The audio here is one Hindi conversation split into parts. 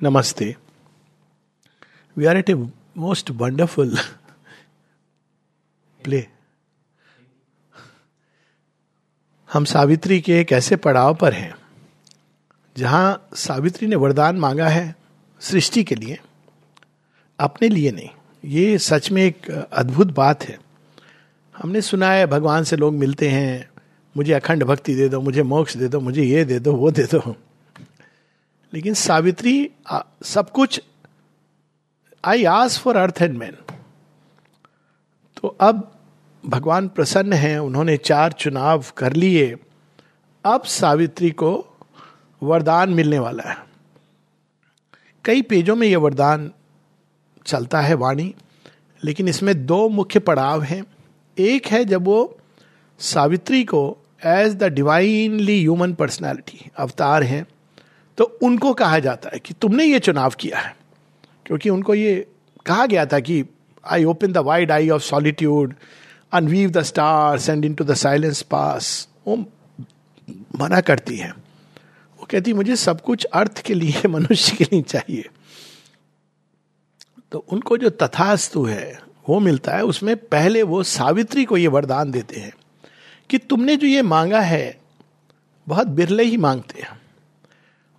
नमस्ते। We are at a most wonderful play हम सावित्री के एक ऐसे पड़ाव पर हैं, जहाँ सावित्री ने वरदान मांगा है सृष्टि के लिए। अपने लिए नहीं, ये सच में एक अद्भुत बात है। हमने सुना है भगवान से लोग मिलते हैं, मुझे अखंड भक्ति दे दो, मुझे मोक्ष दे दो, मुझे ये दे दो, वो दे दो। लेकिन सावित्री आ, सब कुछ I ask for earth and man तो अब भगवान प्रसन्न हैं उन्होंने चार चुनाव कर लिए। अब सावित्री को वरदान मिलने वाला है। कई पेजों में यह वरदान चलता है वाणी लेकिन इसमें दो मुख्य पड़ाव हैं। एक है जब वो सावित्री को as the divinely human personality अवतार हैं। तो उनको कहा जाता है कि तुमने ये चुनाव किया है। क्योंकि उनको ये कहा गया था कि I open the wide eye of solitude unweave the stars and into the silence pass वो मना करती है। वो कहती मुझे सब कुछ अर्थ के लिए, मनुष्य के लिए चाहिए। तो उनको जो तथास्तु है, वो मिलता है, उसमें पहले वो सावित्री को ये वरदान देते हैं कि तुमने जो ये मांगा है, बहुत बिरले ही मांगते हैं।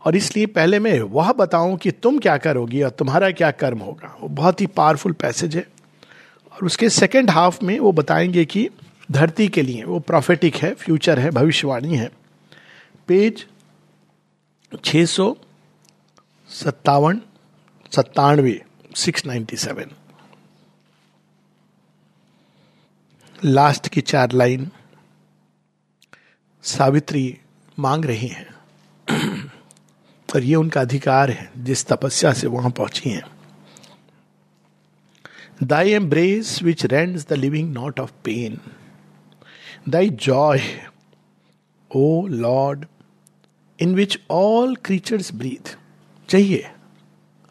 और इसलिए पहले मैं वह बताऊँ कि तुम क्या करोगी और तुम्हारा क्या कर्म होगा। वो बहुत ही पावरफुल पैसेज है। और उसके सेकेंड हाफ़ में वो बताएँगे कि धरती के लिए वो प्रॉफिटिक है फ्यूचर है, भविष्यवाणी है। पेज छ सौ सत्तावन, सत्तानवे सिक्स नाइन्टी सेवन लास्ट की चार लाइन सावित्री मांग रही हैं। और ये उनका अधिकार है, जिस तपस्या से वहाँ पहुँची हैं। Thy embrace which rends the living knot of pain thy joy O Lord in which all creatures breathe चाहिए,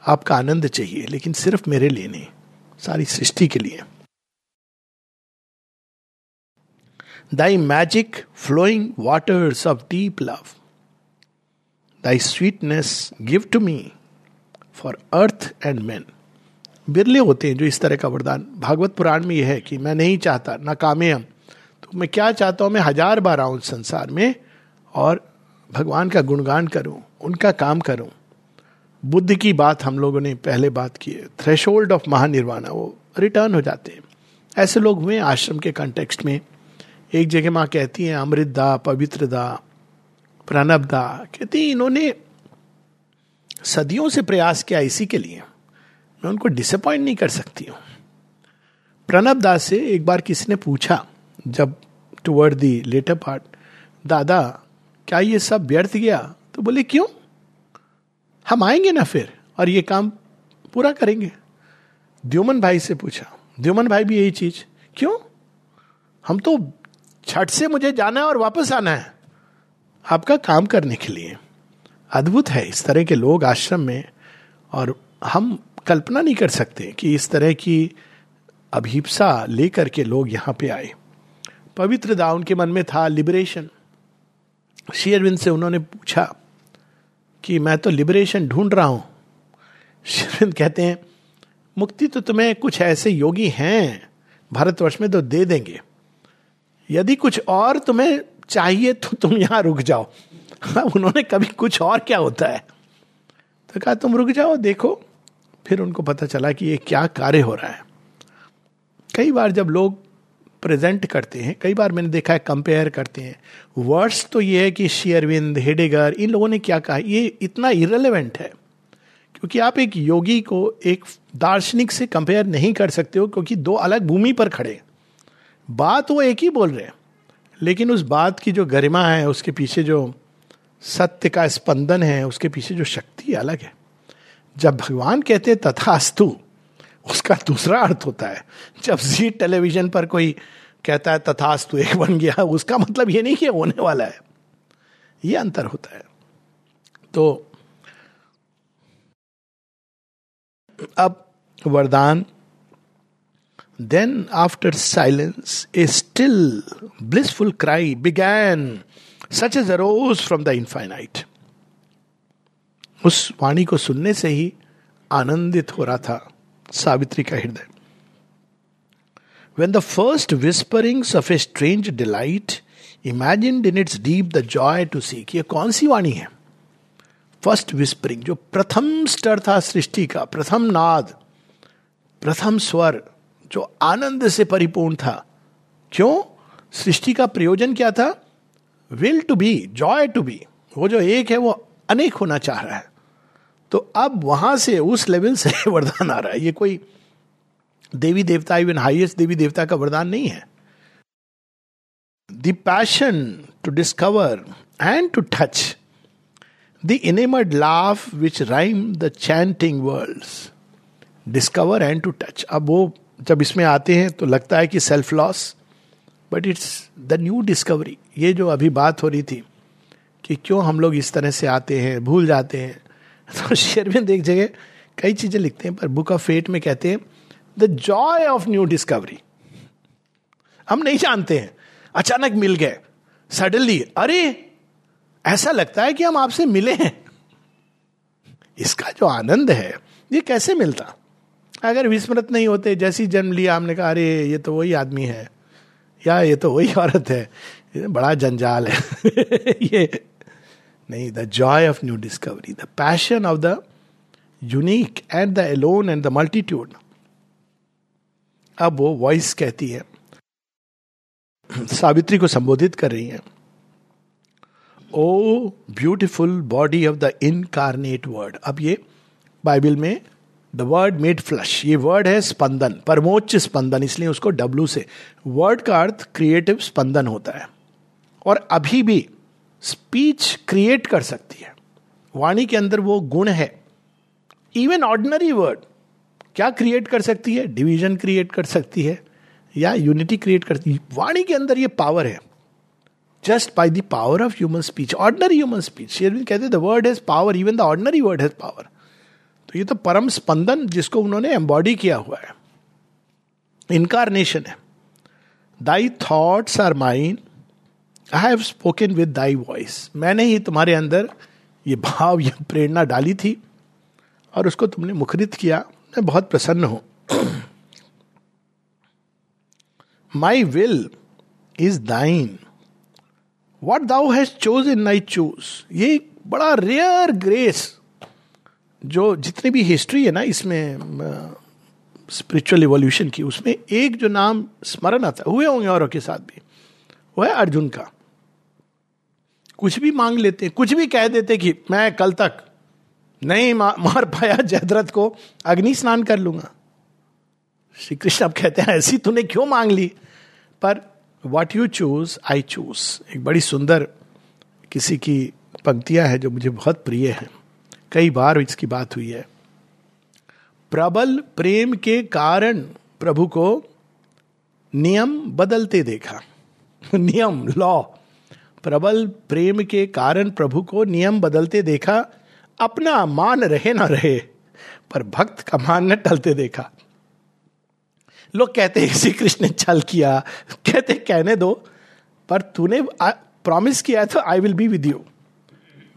आपका आनंद चाहिए, लेकिन सिर्फ़ मेरे लिए नहीं, सारी सृष्टि के लिए। Thy magic flowing waters of deep love thy sweetness give to me for earth and man बिरले होते हैं जो इस तरह का वरदान। भागवत पुराण में यह है कि मैं नहीं चाहता, ना कामे हम तो मैं क्या चाहता हूँ? मैं हज़ार बार आऊँ संसार में और भगवान का गुणगान करूँ, उनका काम करूँ। बुद्ध की बात हम लोगों ने पहले बात की है। थ्रेश ऑफ़ महानिर्वाणा, वो रिटर्न हो जाते हैं। ऐसे लोग हुए आश्रम के कंटेक्स्ट में। एक जगह माँ कहती हैं, अमृत दा। पवित्र दा प्रणब दा, कहती, इन्होंने सदियों से प्रयास किया इसी के लिए। मैं उनको डिसअपॉइंट नहीं कर सकती हूँ। प्रणब दास से एक बार किसी ने पूछा, जब टुवर्ड दी लेटर पार्ट दादा, क्या ये सब व्यर्थ गया? तो बोले, क्यों? हम आएँगे ना फिर और ये काम पूरा करेंगे। द्योमन भाई से पूछा, द्योमन भाई भी यही चीज़, क्यों? हम तो छठ से मुझे जाना है और वापस आना है। आपका काम करने के लिए। अद्भुत है इस तरह के लोग आश्रम में, और हम कल्पना नहीं कर सकते कि इस तरह की अभिप्सा लेकर के लोग यहाँ पे आए। पवित्र दा उनके मन में था लिबरेशन। शेयरविंद से उन्होंने पूछा कि मैं तो लिबरेशन ढूंढ रहा हूँ। शेरविंद कहते हैं, मुक्ति तो तुम्हें कुछ ऐसे योगी हैं, भारतवर्ष में तो दे देंगे। यदि कुछ और तुम्हें चाहिए तो तुम यहाँ रुक जाओ। उन्होंने कभी कुछ और क्या होता है? तो कहा, तुम रुक जाओ, देखो। फिर उनको पता चला कि ये क्या कार्य हो रहा है। कई बार जब लोग प्रेजेंट करते हैं, कई बार मैंने देखा है, कंपेयर करते हैं। वर्ड्स तो ये है कि शेयरविंद हेडेगर, इन लोगों ने क्या कहा? ये इतना इरेलीवेंट है। क्योंकि आप एक योगी को एक दार्शनिक से कंपेयर नहीं कर सकते हो, क्योंकि दो अलग भूमि पर खड़े बात वो एक ही बोल रहे हैं। लेकिन उस बात की जो गरिमा है, उसके पीछे जो सत्य का स्पंदन है, उसके पीछे जो शक्ति अलग है। जब भगवान कहते हैं, तथास्तु, उसका दूसरा अर्थ होता है। जब जी टेलीविज़न पर कोई कहता है, तथास्तु, एक बन गया, उसका मतलब ये नहीं कि होने वाला है। ये अंतर होता है। तो अब वरदान then after silence a still blissful cry began such as arose from the infinite उस वाणी को सुनने से ही आनंदित हो रहा था सावित्री का हृदय। When the first whisperings of a strange delight imagined in its deep the joy to seek, ये कौन सी वाणी है? फ़र्स्ट विस्परिंग जो प्रथम स्टर था सृष्टि का, प्रथम नाद, प्रथम स्वर जो आनंद से परिपूर्ण था। क्यों? सृष्टि का प्रयोजन क्या था? Will to be joy to be वो जो एक है, वो अनेक होना चाह रहा है। तो अब वहाँ से, उस लेवल से वरदान आ रहा है। ये कोई देवी देवता इवन हाइएस्ट देवी देवता का वरदान नहीं है। The passion to discover and to touch the unnamed laugh which rhyme the chanting world discover and to touch अब वो जब इसमें आते हैं तो लगता है कि self loss but it's the new discovery ये जो अभी बात हो रही थी कि क्यों हम लोग इस तरह से आते हैं, भूल जाते हैं तो शेरविंद एक जगह कई चीज़ें लिखते हैं, पर बुक ऑफ़ फेट में कहते हैं the joy of new discovery हम नहीं जानते हैं। अचानक मिल गए। सडनली अरे, ऐसा लगता है कि हम आपसे मिले हैं। इसका जो आनंद है, ये कैसे मिलता? अगर विस्मृत नहीं होते, जैसी जन्म लिया हमने कहा, अरे, ये तो वही आदमी है। या, ये तो वही औरत है। बड़ा जंजाल है। ये नहीं the joy of new discovery the passion of the unique and the alone and the multitude अब वो वॉइस कहती है, सावित्री को संबोधित कर रही है। O beautiful body of the incarnate word. अब ये बाइबल में द वर्ड मेड फ्लश ये वर्ड है स्पंदन, परमोच्च स्पंदन, इसलिए उसको डब्लू से। वर्ड का अर्थ क्रिएटिव स्पंदन होता है। और अभी भी स्पीच क्रिएट कर सकती है। वाणी के अंदर वो गुण है। इवन ऑर्डिनरी वर्ड क्या क्रिएट कर सकती है? डिवीज़न क्रिएट कर सकती है। या यूनिटी क्रिएट करती है। वाणी के अंदर ये पावर है। Just by the power of human speech ordinary human speech कहते हैं the word has power even the ordinary word has power तो ये तो परम स्पंदन जिसको उन्होंने एम्बॉडी किया हुआ है। इनकारनेशन है। Thy thoughts are mine I have spoken with thy voice मैंने ही तुम्हारे अंदर ये भाव, ये प्रेरणा डाली थी और उसको तुमने मुखरित किया। मैं बहुत प्रसन्न हूँ। My will is thine what thou has chosen I choose ये बड़ा रेयर ग्रेस जो जितनी भी हिस्ट्री है ना, इसमें स्पिरिचुअल इवोल्यूशन की, उसमें एक जो नाम स्मरण आता, हुए होंगे औरों के साथ भी, वो है अर्जुन का। कुछ भी मांग लेते, कुछ भी कह देते कि मैं कल तक नहीं मार पाया जयद्रथ को, अग्नि स्नान कर लूँगा। श्री कृष्ण अब कहते हैं, ऐसी तूने क्यों मांग ली? पर what you choose I choose एक बड़ी सुंदर किसी की पंक्तियाँ हैं जो मुझे बहुत प्रिय है। कई बार इसकी बात हुई है। प्रबल प्रेम के कारण प्रभु को नियम बदलते देखा। नियम, लॉ। प्रबल प्रेम के कारण प्रभु को नियम बदलते देखा। अपना मान रहे ना रहे, पर भक्त का मान न टलते देखा। लोग कहते श्री कृष्ण ने छल किया। कहते कहने दो, पर तूने प्रॉमिस किया तो I will be with you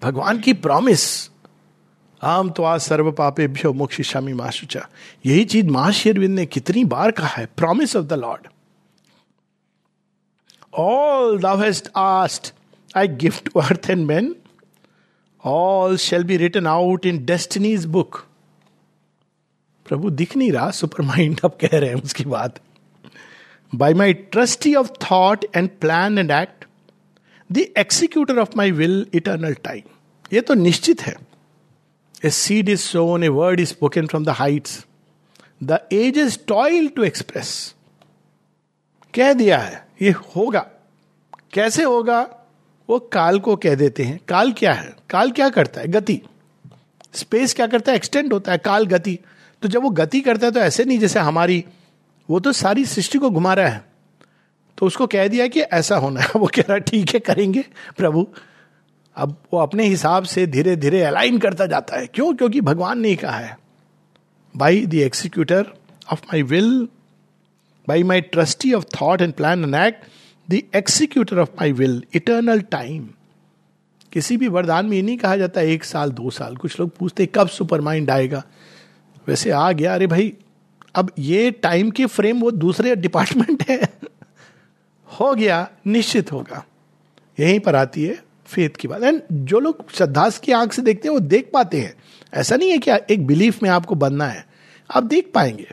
भगवान की प्रॉमिस आम तो आज सर्व पापे भ्यो मोक्ष शामी माशुचा यही चीज़ महाशेरविंद ने कितनी बार कहा है। Promise of the Lord all thou hast asked I gift to earth and man all shall be written out in destiny's book प्रभु दिख नहीं रहा सुपर माइंड अब कह रहे हैं उसकी बात। By my trustee of thought and plan and act the executor of my will eternal time ये तो निश्चित है। A seed is sown a word is spoken from the heights the age is toil to express कह दिया है, ये होगा। कैसे होगा? वो काल को कह देते हैं। काल क्या है? काल क्या करता है? गति। स्पेस क्या करता है? एक्सटेंड होता है। काल, गति। तो जब वो गति करता है तो ऐसे नहीं जैसे हमारी, वो तो सारी सृष्टि को घुमा रहा है। तो उसको कह दिया कि ऐसा होना है। वो कह रहा है ठीक है, करेंगे, प्रभु। अब वो अपने हिसाब से धीरे धीरे अलाइन करता जाता है। क्यों? क्योंकि भगवान ने कहा है by the executor of my will by my trustee of thought and plan and act the executor of my will eternal time किसी भी वरदान में ये नहीं कहा जाता एक साल, दो साल। कुछ लोग पूछते, कब सुपर माइंड आएगा? वैसे आ गया, अरे भाई, अब ये टाइम की फ्रेम वो दूसरे डिपार्टमेंट है। हो गया, निश्चित होगा। यहीं पर आती है फेथ की बात। एंड जो लोग श्रद्धास की आँख से देखते हैं, वो देख पाते हैं। ऐसा नहीं है कि एक बिलीफ में आपको बनना है। आप देख पाएँगे।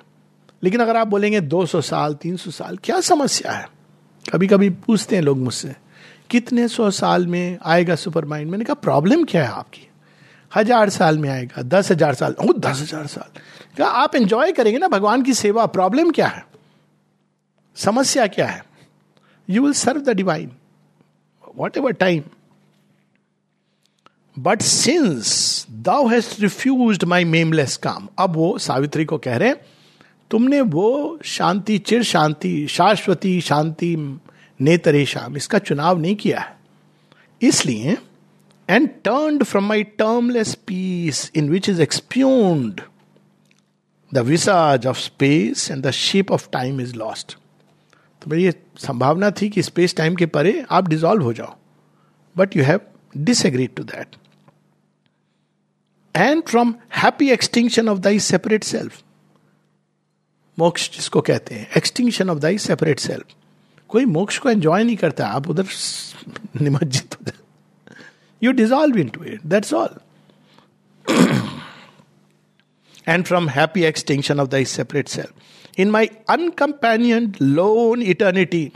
लेकिन अगर आप बोलेंगे 200 साल 300 साल, क्या समस्या है? कभी कभी पूछते हैं लोग मुझसे, कितने सौ साल में आएगा सुपर माइंड मैंने कहा, प्रॉब्लम क्या है आपकी? हज़ार साल में आएगा, दस हज़ार साल, ओ, दस हज़ार साल। क्या आप एंजॉय करेंगे ना भगवान की सेवा, प्रॉब्लम क्या है? समस्या क्या है? You will serve the divine whatever time but since thou has refuse my nameless काम अब वो सावित्री को कह रहे हैं, तुमने वो शांति, चिर शांति, शाश्वती शांति नेतरे शाम इसका चुनाव नहीं किया है। इसलिए and turn from my termless peace in which is expunged the visage of space and the shape of time is lost तो मेरी ये संभावना थी कि स्पेस टाइम के परे आप डिजॉल्व हो जाओ। But you have disagreed to that and from happy extinction of thy separate self मोक्ष जिसको कहते हैं extinction of thy separate self कोई मोक्ष को एंजॉय नहीं करता आप उधर निमज्जित हो जाए you dissolve into it that's all and from happy extinction of thy separate self. In my uncompanioned, lone eternity,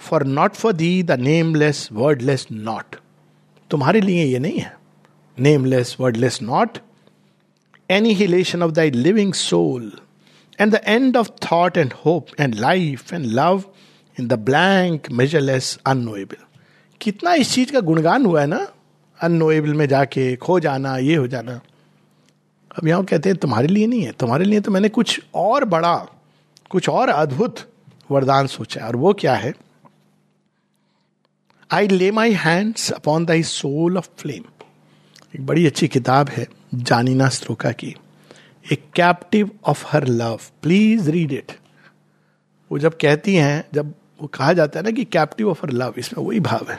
for not for thee the nameless wordless not तुम्हारे लिए ये नहीं है। Nameless wordless not annihilation of thy living soul and the end of thought and hope and life and love in the blank measureless unknowable कितना इस चीज़ का गुणगान हुआ है ना? अनोएबल में जाके, खो जाना, ये हो जाना। अब यहाँ कहते हैं, तुम्हारे लिए नहीं है। तुम्हारे लिए तो मैंने कुछ और बड़ा, कुछ और अद्भुत वरदान सोचा है। और वो क्या है? I lay my hands upon thy soul of flame एक बड़ी अच्छी किताब है, जानीना स्त्रोका की। A captive of her love please read it वो जब कहती हैं, जब वो कहा जाता है ना कि कैप्टिव ऑफ़ हर लव इसमें वही भाव है।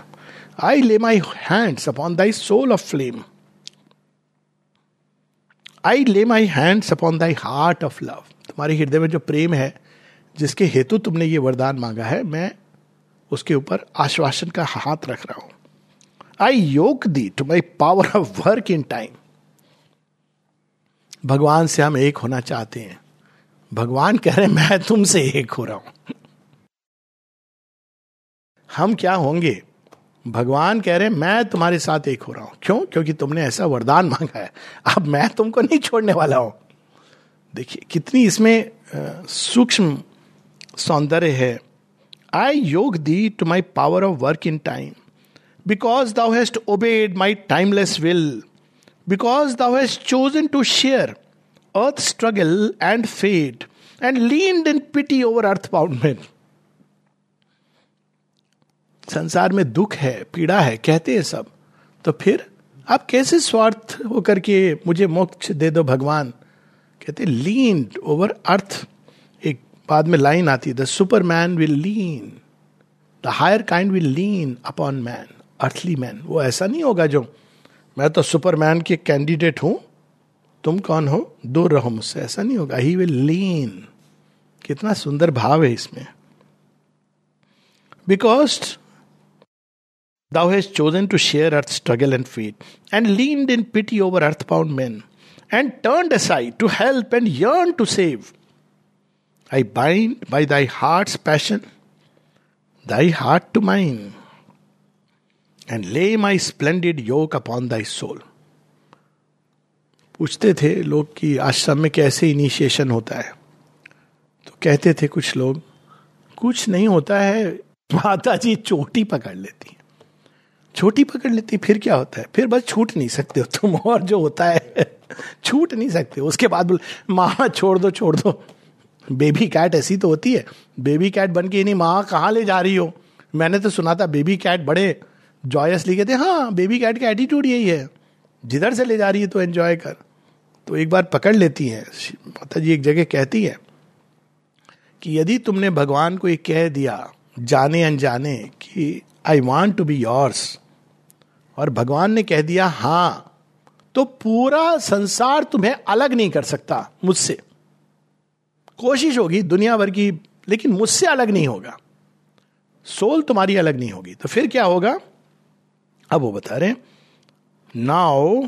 I lay my hands upon thy soul of flame I lay my hands upon thy heart of love तुम्हारे हृदय में जो प्रेम है, जिसके हेतु तुमने ये वरदान मांगा है, मैं उसके ऊपर आश्वासन का हाथ रख रहा हूँ। I yoke thee to my power of work in time भगवान से हम एक होना चाहते हैं। भगवान कह रहे मैं तुमसे एक हो रहा हूँ। हम क्या होंगे? भगवान कह रहे मैं तुम्हारे साथ एक हो रहा हूँ। क्यों? क्योंकि तुमने ऐसा वरदान मांगा है। अब मैं तुमको नहीं छोड़ने वाला हूँ। देखिए, कितनी इसमें सूक्ष्म सौंदर्य है। I yoke thee to my power of work in time because thou hast obeyed my timeless will because thou has chosen to share earth struggle and fate and leaned in pity over earth bound संसार में दुख है, पीड़ा है, कहते हैं सब। तो फिर आप कैसे स्वार्थ होकर के मुझे मोक्ष दे दो भगवान? कहते लीन ओवर अर्थ बाद में लाइन आती है the super man will lean the higher kind will lean upon man earthly man वो ऐसा नहीं होगा जो, मैं तो सुपर सुपरमैन के कैंडिडेट हूँ, तुम कौन हो? दूर रहो मुझसे. ऐसा नहीं होगा। ही विल लीन कितना सुंदर भाव है इसमें। Because thou has chosen to share earth struggle and fate and lean in pity over earth bound man and turn aside to help and yearn to save I bind by thy heart's passion thy heart to mine, and lay my splendid yoke upon thy soul. पूछते थे लोग कि आश्रम में कैसे इनिशिएशन होता है? तो कहते थे कुछ लोग कुछ नहीं होता है माता जी चोटी पकड़ लेती है। छोटी पकड़ लेती फिर क्या होता है? फिर बस छूट नहीं सकते हो तुम और जो होता है छूट नहीं सकते उसके बाद बोल माँ छोड़ दो छोड़ दो। बेबी कैट ऐसी तो होती है। बेबी कैट बन के नहीं माँ कहाँ ले जा रही हो? मैंने तो सुना था बेबी कैट बड़े जॉयसली कहते हाँ बेबी कैट का एटीट्यूड यही है। जिधर से ले जा रही है तो एंजॉय कर। तो एक बार पकड़ लेती है। माता जी एक जगह कहती है कि यदि तुमने भगवान को ये कह दिया, जाने अनजाने, कि I want to be yours और भगवान ने कह दिया हाँ तो पूरा संसार तुम्हें अलग नहीं कर सकता मुझसे। कोशिश होगी दुनिया भर की, लेकिन मुझसे अलग नहीं होगा। सोल तुम्हारी अलग नहीं होगी। तो फिर क्या होगा? अब वो बता रहे now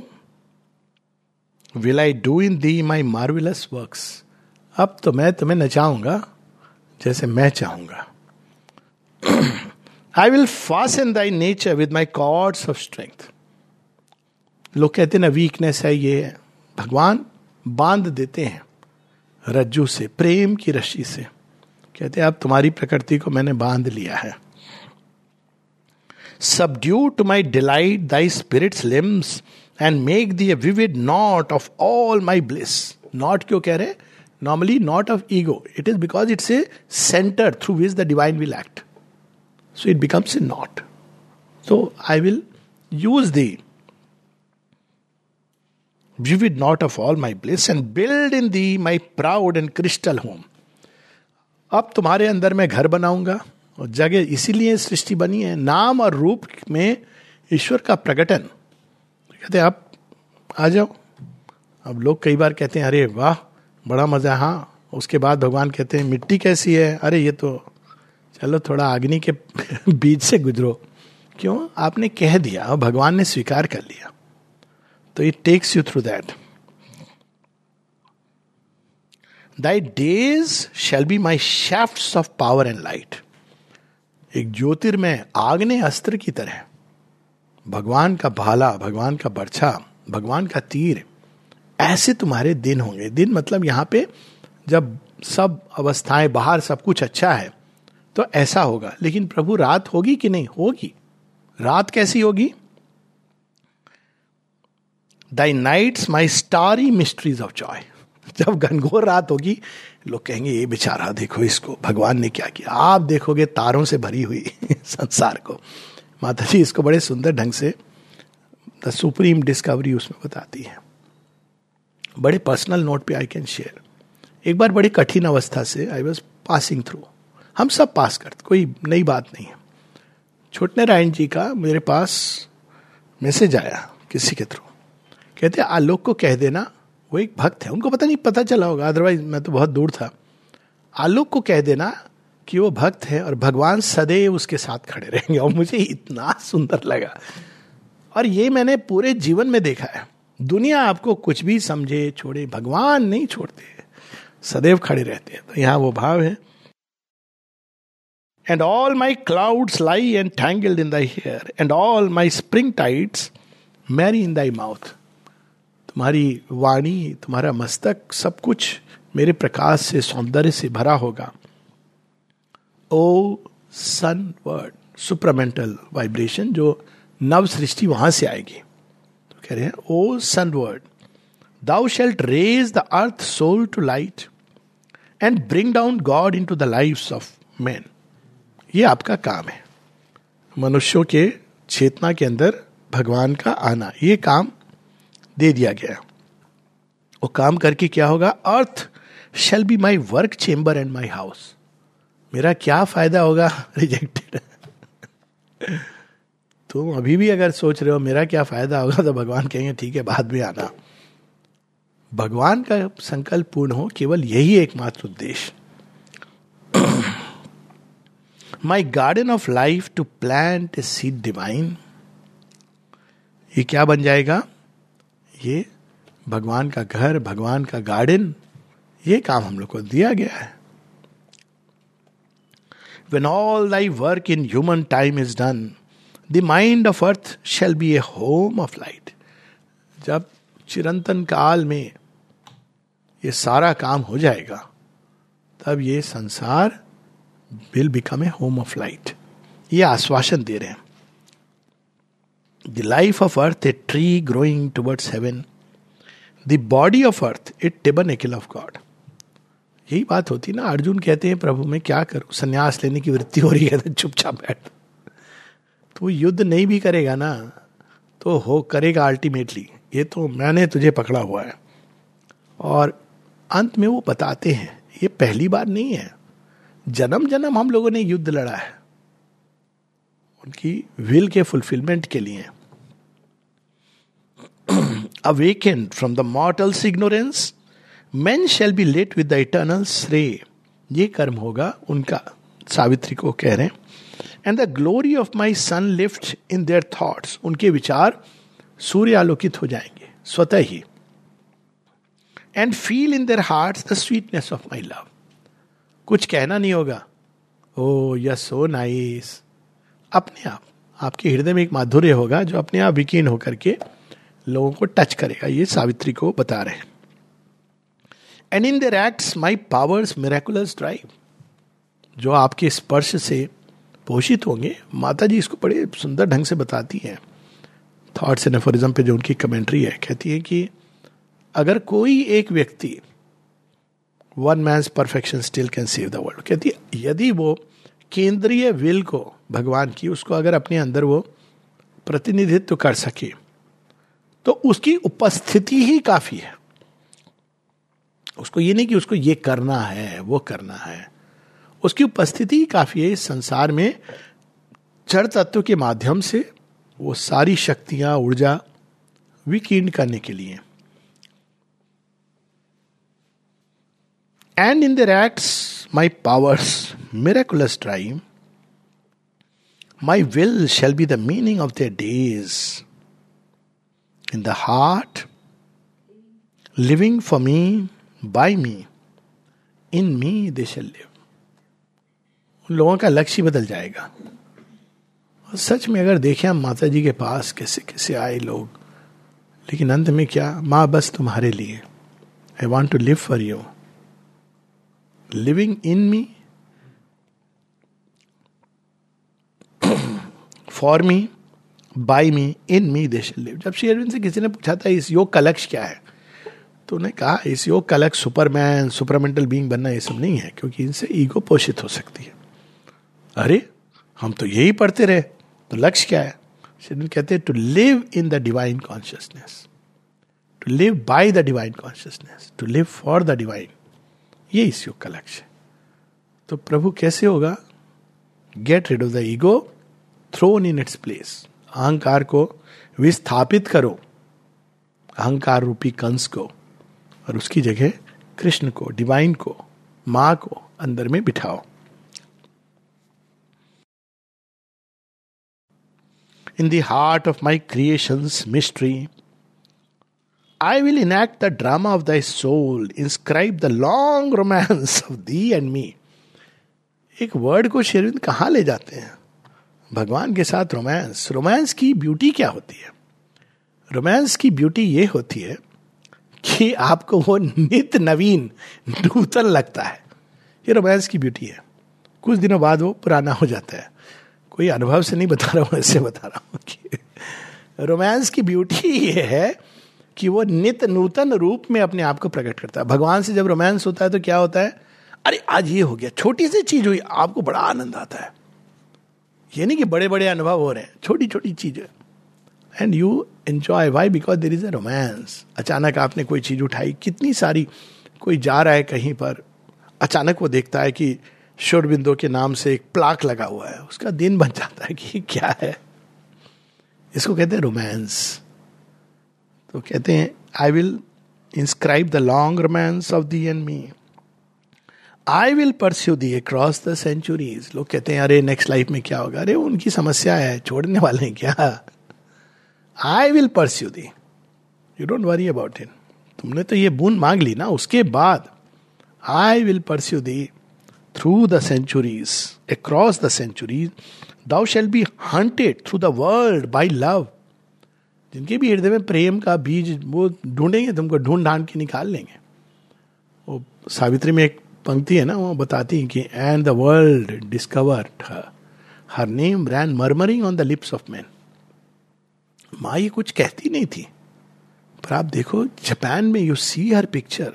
will I do in thee my marvellous work अब तो मैं तुम्हें नचाऊँगा जैसे मैं चाहूँगा। I will fasten thy nature with my cords of strength लोग कहते ना वीकनेस है ये। भगवान बाँध देते हैं। रज्जू से, प्रेम की रस्सी से। कहते, अब तुम्हारी प्रकृति को मैंने बाँध लिया है। Subdue to my delight thy spirit's limbs and make thee vivid knot of all my bliss knot क्यों कह रहे? Normally knot of ego it is because it's a centre through which the divine will act so it becomes a knot so I will use thee vivid not of all my bliss and build in thee my proud and crystal home. अब तुम्हारे अंदर मैं घर बनाऊँगा और जगह इसीलिए सृष्टि बनी है। नाम और रूप में ईश्वर का प्रकटन। कहते आप आ जाओ। अब लोग कई बार कहते हैं, अरे वाह, बड़ा मज़ा हाँ। उसके बाद भगवान कहते हैं, मिट्टी कैसी है? अरे, ये तो चलो थोड़ा अग्नि के बीच से गुजरो। क्यों? आपने कह दिया और भगवान ने स्वीकार कर लिया। तो it takes you through that thy days shall be my shaft of power and light एक ज्योतिर्मय आग्ने अस्त्र की तरह। भगवान का भाला, भगवान का बर्छा, भगवान का तीर, ऐसे तुम्हारे दिन होंगे। दिन मतलब यहाँ पे जब सब अवस्थाएँ, बाहर सब कुछ अच्छा है तो ऐसा होगा। लेकिन प्रभु रात होगी कि नहीं? होगी। रात कैसी होगी? Thy nights my starry mysteries of joy जब घनघोर रात होगी, लोग कहेंगे, ये बेचारा, देखो इसको, भगवान ने क्या किया? आप देखोगे, तारों से भरी हुई संसार को। माता जी इसको बड़े सुंदर ढंग से द सुप्रीम डिस्कवरी उसमें बताती है। बड़े पर्सनल नोट पे आई कैन शेयर एक बार बड़ी कठिन अवस्था से आई वॉज़ पासिंग थ्रू हम सब पास करते कोई नई बात नहीं है। छोटे नारायण जी का मेरे पास मैसेज आया किसी के थ्रू कहते आलोक को कह देना, वो एक भक्त है, उनको पता नहीं, पता चला होगा अदरवाइज़ मैं तो बहुत दूर था। आलोक को कह देना कि वो भक्त है और भगवान सदैव उसके साथ खड़े रहेंगे, और मुझे इतना सुंदर लगा। और ये मैंने पूरे जीवन में देखा है। दुनिया आपको कुछ भी समझे, छोड़े, भगवान नहीं छोड़ते, सदैव खड़े रहते हैं। तो यहाँ वो भाव है। And all my clouds lie and tangled in thy hair and all my springtides marry in thy mouth तुम्हारी वाणी, तुम्हारा मस्तक सब कुछ मेरे प्रकाश से, सौंदर्य से भरा होगा। O sun word, supramental vibration जो नव सृष्टि वहाँ से आएगी। तो कह रहे हैं, O sun word thou shalt raise the earth soul to light and bring down God into the life of man ये आपका काम है। मनुष्यों के चेतना के अंदर भगवान का आना, ये काम दे दिया गया। वो काम करके क्या होगा? Earth shall be my work chamber and my house मेरा क्या फ़ायदा होगा? रिजेक्टेड तुम अभी भी अगर सोच रहे हो, मेरा क्या फ़ायदा होगा? तो भगवान कहेंगे, ठीक है, बाद में आना। भगवान का संकल्प पूर्ण हो, केवल यही एकमात्र उद्देश्य। My garden of life to plant a seed divine ये क्या बन जाएगा? ये भगवान का घर, भगवान का गार्डन, ये काम हम लोग को दिया गया है। When all thy work in human time is done the mind of earth shall be a home of light जब चिरंतन काल में ये सारा काम हो जाएगा, तब ये संसार will become a home of light ये आश्वासन दे रहे हैं। The life of earth a tree growing towards heaven the body of earth a tabernacle of God यही बात होती ना, अर्जुन कहते हैं, प्रभु, मैं क्या करूँ? संन्यास लेने की वृत्ति हो रही है तो चुपचाप बैठ तो युद्ध नहीं भी करेगा ना तो हो, करेगा अल्टीमेटली ये तो मैंने तुझे पकड़ा हुआ है। और अंत में वो बताते हैं, ये पहली बार नहीं है। जन्म जन्म हम लोगों ने युद्ध लड़ा है। उनकी विल के फुलफिलमेंट के लिए। Awakened from the mortal's ignorance man shall be lit with the eternal श्रे ये कर्म होगा उनका, सावित्री को कह रहे हैं। And the glory of my sun lift in their thoughts उनके विचार सूर्य आलोकित हो जाएँगे, स्वतः ही। And feel in their heart the sweetness of my love कुछ कहना नहीं होगा। ओ यस सो नाइस अपने आप, आपके हृदय में एक माधुर्य होगा जो अपने आप विकीन होकर के लोगों को टच करेगा। ये सावित्री को बता रहे हैं। And in their acts my powers miraculous drive जो आपके स्पर्श से पोषित होंगे माता जी इसको बड़े सुंदर ढंग से बताती हैं। थॉट्स एंड एफोरिज्म पे जो उनकी कमेंट्री है, कहती है कि अगर कोई एक व्यक्ति one man perfection still can save the world कहती है, यदि वो केंद्रीय विल को, भगवान की, उसको अगर अपने अंदर वो प्रतिनिधित्व कर सके तो उसकी उपस्थिति ही काफ़ी है। उसको ये नहीं कि उसको ये करना है वो करना है। उसकी उपस्थिति ही काफ़ी है। इस संसार में जड़ तत्व के माध्यम से वो सारी शक्तियाँ ऊर्जा विकीर्ण करने के लिए। And in their acts, my powers miraculous drive, my will shall be the meaning of their days. In the heart, living for me, by me, in me they shall live. उन लोगों का लक्ष्य बदल जाएगा। और सच में अगर देखें हम माता जी के पास कैसे कैसे आए लोग लेकिन अंत में क्या माँ बस तुम्हारे लिए। I want to live for you living in me for me by me in me they live जब शेरविन से किसी ने पूछा था, इस योग का लक्ष्य क्या है? तो उन्हें कहा, इस योग का लक्ष्य सुपरमैन, सुपरमेंटल बींग बनना ये सब नहीं है, क्योंकि इनसे ईगो पोषित हो सकती है। अरे, हम तो यही पढ़ते रहे तो लक्ष्य क्या है? शेरविन कहते हैं to live in the divine consciousness to live by the divine consciousness to live for the divine ये इस योग का लक्ष्य है। तो प्रभु कैसे होगा? Get rid of the ego throne in its place अहंकार को विस्थापित करो अहंकार रूपी कंस को और उसकी जगह कृष्ण को डिवाइन को माँ को अंदर में बिठाओ in the heart of my creation's mystery I will enact the drama of thy soul, inscribe the long romance of thee and me. एक वर्ड को शेरविंद कहाँ ले जाते हैं भगवान के साथ रोमांस रोमांस की ब्यूटी क्या होती है? रोमांस की ब्यूटी ये होती है कि आपको वो नित नवीन, नूतन लगता है। ये रोमांस की ब्यूटी है। कुछ दिनों बाद वो पुराना हो जाता है। कोई अनुभव से नहीं बता रहा हूँ, ऐसे बता रहा हूँ कि रोमांस की ब्यूटी ये है कि वो नित नूतन रूप में अपने आप को प्रकट करता है। भगवान से जब रोमांस होता है तो क्या होता है? अरे आज ये हो गया, छोटी सी चीज़ हुई, आपको बड़ा आनंद आता है। ये नहीं कि बड़े बड़े अनुभव हो रहे हैं छोटी छोटी चीज़ें। And you enjoy why because there is a romance अचानक आपने कोई चीज़ उठाई, कितनी सारी कोई जा रहा है कहीं पर, अचानक वो देखता है कि शोरबिंदो के नाम से एक प्लाक लगा हुआ है। उसका दिन बन जाता है कि क्या है। इसको कहते हैं रोमांस तो कहते हैं I will inscribe the long romance of thee and me I will pursue thee across the centuries लोग कहते हैं, अरे नेक्स्ट लाइफ में क्या होगा? अरे, उनकी समस्या है, छोड़ने वाले हैं क्या? I will pursue thee you don't worry about it तुमने तो ये बूंद मांग ली ना, उसके बाद I will pursue thee through the centuries across the centuries thou shall be hunted through the world by love जिनके भी हृदय में प्रेम का बीज वो ढूंढेंगे, तुमको ढूंढ ढांड के निकाल लेंगे। वो सावित्री में एक पंक्ति है ना, वो बताती है कि and the world discover her name ran murmuring on the lips of man माँ ये कुछ कहती नहीं थी। पर आप देखो, जापान में यू सी हर पिक्चर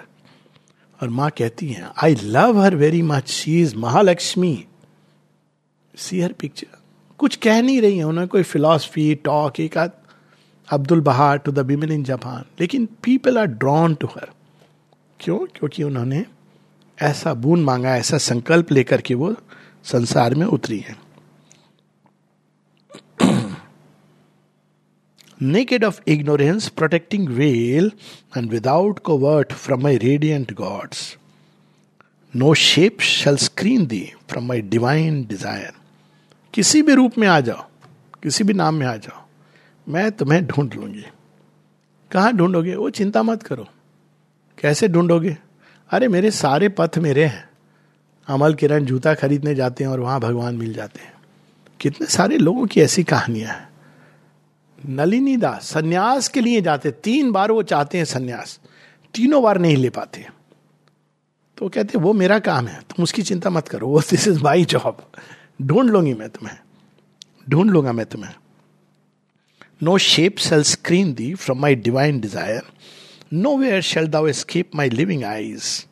और माँ कहती है I love her very much she is Mahalakshmi see her picture कुछ कह नहीं रही है उन्होंने कोई फिलॉसफी टॉक एक आध अब्दुल बहार to the women in Japan लेकिन people are drawn to her क्यों? क्योंकि उन्होंने ऐसा बूंद मांगा, ऐसा संकल्प लेकर के वो संसार में उतरी है। Naked of ignorance protecting veil and without covert from my radiant gods no shape shall screen thee from my divine desire किसी भी रूप में आ जाओ, किसी भी नाम में आ जाओ, मैं तुम्हें ढूंढ लूँगी। कहाँ ढूंढोगे? वो चिंता मत करो। कैसे ढूंढोगे? अरे मेरे सारे पथ मेरे हैं। अमल किरण जूता खरीदने जाते हैं और वहाँ भगवान मिल जाते हैं। कितने सारे लोगों की ऐसी कहानियाँ हैं। नलिनी दास संन्यास के लिए जाते तीन बार वो चाहते हैं संन्यास। तीनों बार नहीं ले पाते। तो कहते वो मेरा काम है, तुम उसकी चिंता मत करो। वो दिस इज़ माई जॉब ढूंढ लूँगी मैं तुम्हें। ढूंढ लूँगा मैं तुम्हें। No shape shall screen thee from my divine desire nowhere shall thou escape my living eyes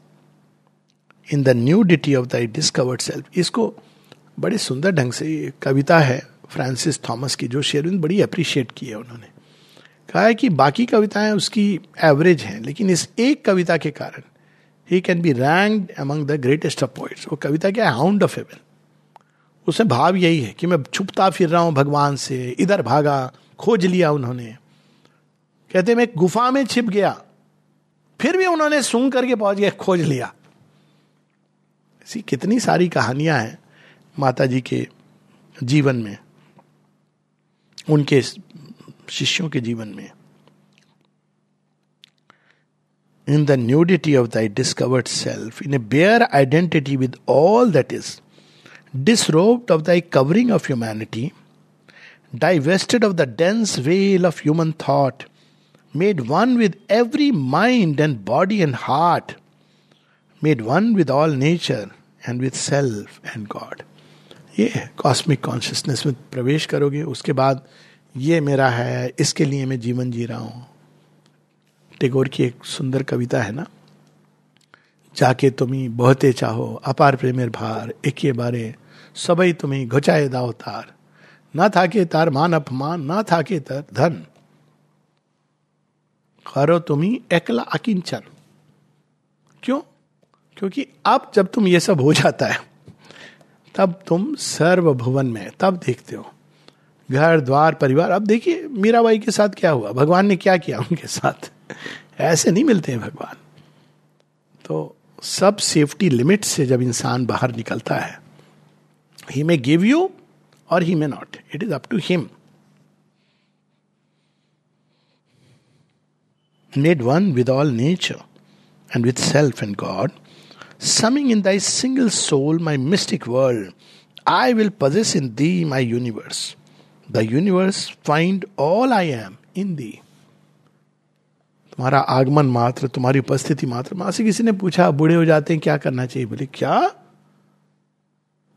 in the nudity of the discovered self इसको बड़े सुंदर ढंग से कविता है फ्रांसिस थॉमस की, जो शेरविन बड़ी अप्रिशिएट की है उन्होंने। कहा है कि बाकी कविताएँ उसकी एवरेज हैं, लेकिन इस एक कविता के कारण ही can be rank among the greatest of poets वो कविता क्या है? हाउंड ऑफ़ हेवन उसमें भाव यही है कि मैं छुपता फिर रहा हूँ भगवान से, इधर भागा, खोज लिया उन्होंने। कहते मैं गुफा में छिप गया फिर भी उन्होंने सुन करके पहुँच गया खोज लिया। ऐसी कितनी सारी कहानियाँ हैं माता जी के जीवन में उनके शिष्यों के जीवन में। In the nudity of thy discovered self in a bare identity with all that is disrobed of thy covering of humanity divested of the dense veil of human thought, made one with every mind and body and heart, made one with all nature and with self and God. ये कॉस्मिक कॉन्शियसनेस में प्रवेश करोगे उसके बाद ये मेरा है इसके लिए मैं जीवन जी रहा हूँ। टेगोर की एक सुंदर कविता है ना? जाके तुम्ही बहते चाहो अपार प्रेमेर भार एक बारे सबई तुम्ही घुचाए दाओ तार ना था के तार मान अपमान ना था के तर धन। करो तुम्ही एकला अकिंचन क्यों? क्योंकि अब जब तुम ये सब हो जाता है, तब तुम सर्वभुवन में, तब देखते हो। घर, द्वार, परिवार, अब देखिए मीराबाई के साथ क्या हुआ? भगवान ने क्या किया उनके साथ? ऐसे नहीं मिलते हैं भगवान। तो सब सेफ्टी लिमिट से जब इंसान बाहर निकलता है ही मे गिव यू और he may not it is up to him made one with all nature and with self and God, summing in thy single soul my mystic world, I will possess in thee my universe. The universe find all I am in thee तुम्हारा आगमन मात्र तुम्हारी उपस्थिति मात्र। माँ से किसी ने पूछा बूढ़े हो जाते हैं क्या करना चाहिए? बोले क्या?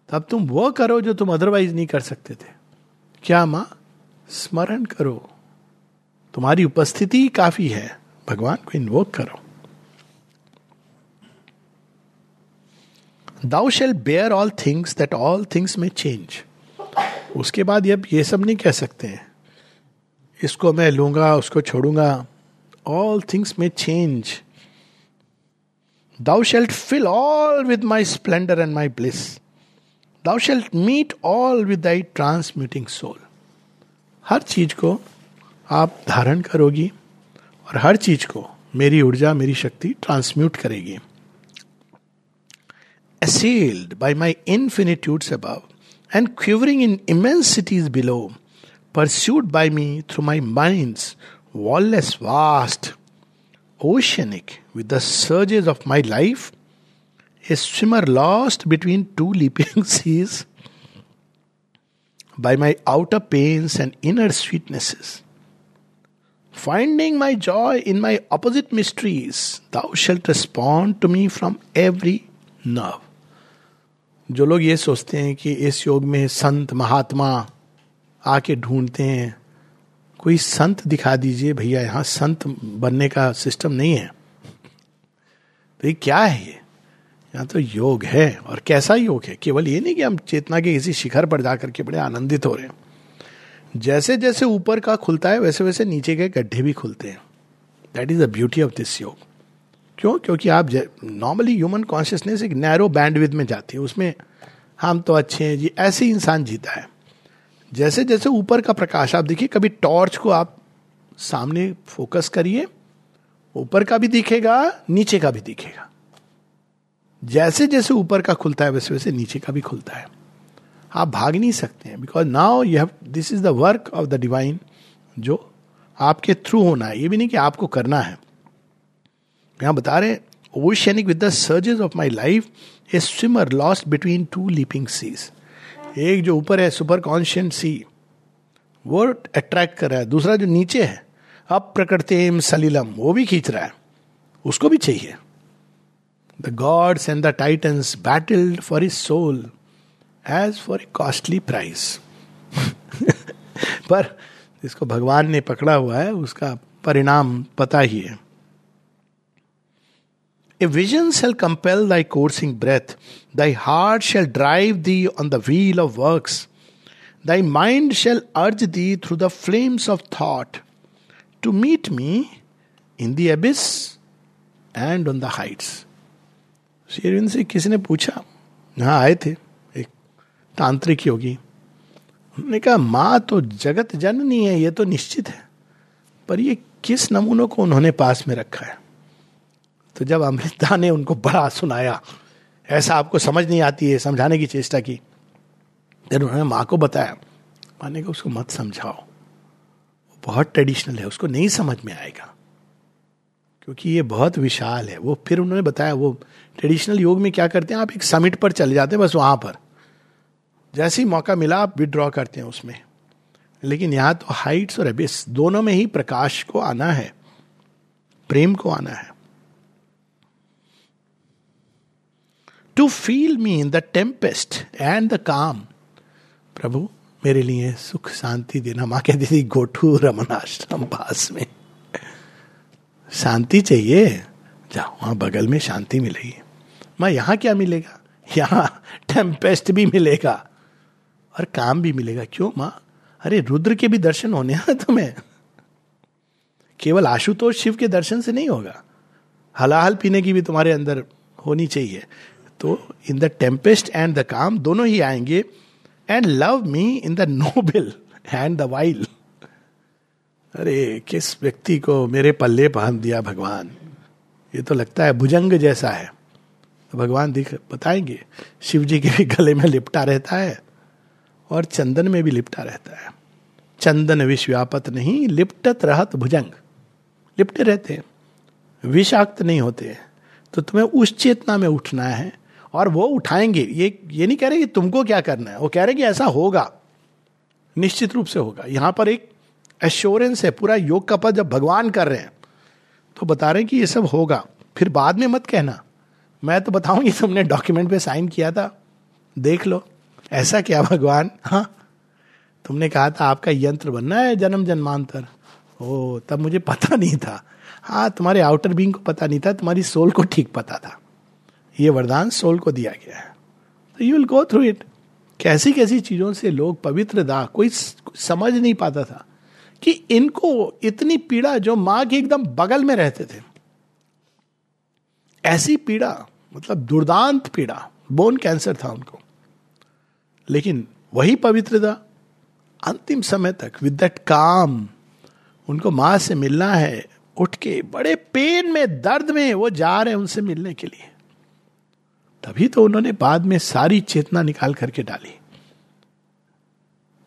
तब तुम वो करो जो तुम अदरवाइज़ नहीं कर सकते थे। क्या माँ? स्मरण करो। तुम्हारी उपस्थिति काफ़ी है। भगवान को इन्वोक करो। Thou shall bear all things that all things may change उसके बाद अब ये सब नहीं कह सकते हैं। इसको मैं लूँगा, उसको छोड़ूँगा all things may change thou shalt fill all with my splendour and my bliss thou shalt meet all with thy transmuting soul हर चीज़ को आप धारण करोगी। और हर चीज़ को मेरी ऊर्जा, मेरी शक्ति ट्रांसम्यूट करेगी। असील्ड बाई माई इन्फिनिट्यूड अब and quivering in immensities below pursued by me through my mind wallless vast oceanic with the surges of my life a swimmer lost between two leaping seas by my outer pains and inner sweetnesses Finding my joy in my opposite mysteries, thou shalt respond to me from every nerve. जो लोग ये सोचते हैं कि इस योग में संत महात्मा आके ढूंढते हैं कोई संत दिखा दीजिए भैया यहाँ संत बनने का सिस्टम नहीं है। तो ये क्या है ये? यहाँ तो योग है और कैसा योग है? केवल ये नहीं कि हम चेतना के किसी शिखर पर जाकर के बड़े आनंदित हो रहे हैं। जैसे जैसे ऊपर का खुलता है वैसे वैसे नीचे के गड्ढे भी खुलते हैं। That is the beauty of this yoga क्यों? क्योंकि आप नॉर्मली ह्यूमन कॉन्शियसनेस एक नैरो बैंडविथ में जाती है। उसमें हम तो अच्छे हैं जी, ऐसे इंसान जीता है। जैसे जैसे ऊपर का प्रकाश, आप देखिए, कभी टॉर्च को आप सामने फोकस करिए, ऊपर का भी दिखेगा, नीचे का भी दिखेगा। जैसे जैसे ऊपर का खुलता है वैसे वैसे नीचे का भी खुलता है। आप भाग नहीं सकते हैं। Because now you have this is the work of the divine जो आपके थ्रू होना है। ये भी नहीं कि आपको करना है। यहाँ बता रहे oceanic with the surges of my life a swimmer lost between two leaping seas एक जो ऊपर है सुपर कॉन्शियंट सी वो अट्रैक्ट कर रहा है। दूसरा जो नीचे है अब प्रकृतिम सलीलम, वो भी खींच रहा है। उसको भी चाहिए। The gods and the titans battled for his soul as for a costly prize पर इसको भगवान ने पकड़ा हुआ है, उसका परिणाम पता ही है। A vision shall compel thy coursing breath thy heart shall drive thee on the wheel of works thy mind shall urge thee through the flames of thought to meet me in the abyss and on the heights शेरविंद से किसी ने पूछा, यहाँ आए थे? तांत्रिक योगी। उन्होंने कहा, माँ तो जगत जननी है, ये तो निश्चित है, पर ये किस नमूनों को उन्होंने पास में रखा है? तो जब अमृता ने उनको बड़ा सुनाया, ऐसा आपको समझ नहीं आती है, समझाने की चेष्टा की फिर उन्होंने माँ को बताया, माँ ने कहा, उसको मत समझाओ, वो बहुत ट्रेडिशनल है, उसको नहीं समझ में आएगा, क्योंकि ये बहुत विशाल है। वो फिर उन्होंने बताया, वो ट्रेडिशनल योग में क्या करते हैं, आप एक समिट पर चले जाते हैं, बस वहाँ पर जैसे ही मौका मिला, आप विड्रॉ करते हैं उसमें। लेकिन यहाँ तो हाइट्स और एबिस दोनों में ही प्रकाश को आना है, प्रेम को आना है। To feel me in the tempest and the calm प्रभु, मेरे लिए सुख शांति देना, माँ कहती थी, गोठू रमनाश्रम पास में। शांति चाहिए? जाओ, वहाँ बगल में शांति मिलेगी। माँ, यहाँ क्या मिलेगा? यहाँ टेम्पेस्ट भी मिलेगा। और काम भी मिलेगा। क्यों, माँ? अरे, रुद्र के भी दर्शन होने हैं तुम्हें। केवल आशुतोष शिव के दर्शन से नहीं होगा। हलाहल पीने की भी तुम्हारे अंदर होनी चाहिए। तो in the tempest and the calm दोनों ही आएँगे। And love me in the noble and the wild अरे, किस व्यक्ति को मेरे पल्ले पहन दिया भगवान? ये तो लगता है भुजंग जैसा है। भगवान दिख, बताएँगे? शिव जी के भी गले में लिपटा रहता है। और चंदन में भी लिपटा रहता है। चंदन विष नहीं, लिपटत रहत भुजंग। लिपटे रहते हैं। विषाक्त नहीं होते तो तुम्हें उस चेतना में उठना है और वो उठाएँगे। ये ये नहीं कह रहे कि तुमको क्या करना है। वो कह रहे कि ऐसा होगा। निश्चित रूप से होगा। यहाँ पर एक एश्योरेंस है। पूरा योग का पद जब भगवान कर रहे हैं तो बता रहे हैं कि ये सब होगा। फिर बाद में मत कहना। मैं तो बताऊँगी तुमने डॉक्यूमेंट पे साइन किया था। देख लो। ऐसा क्या भगवान? हाँ। तुमने कहा था आपका यंत्र बनना है जन्म जन्मांतर। ओ, तब मुझे पता नहीं था। हाँ तुम्हारे आउटर बींग को पता नहीं था, तुम्हारी सोल को ठीक पता था। ये वरदान सोल को दिया गया है। तो you will go through it कैसी कैसी चीज़ों से लोग पवित्र दाह कोई समझ नहीं पाता था कि इनको इतनी पीड़ा जो माँ के एकदम बगल में रहते थे। ऐसी पीड़ा मतलब दुर्दांत पीड़ा बोन कैंसर था उनको। लेकिन वही पवित्रता अंतिम समय तक विद दैट काम उनको माँ से मिलना है, उठ के बड़े पेन में, दर्द में वो जा रहे हैं उनसे मिलने के लिए। तभी तो उन्होंने बाद में सारी चेतना निकाल करके डाली।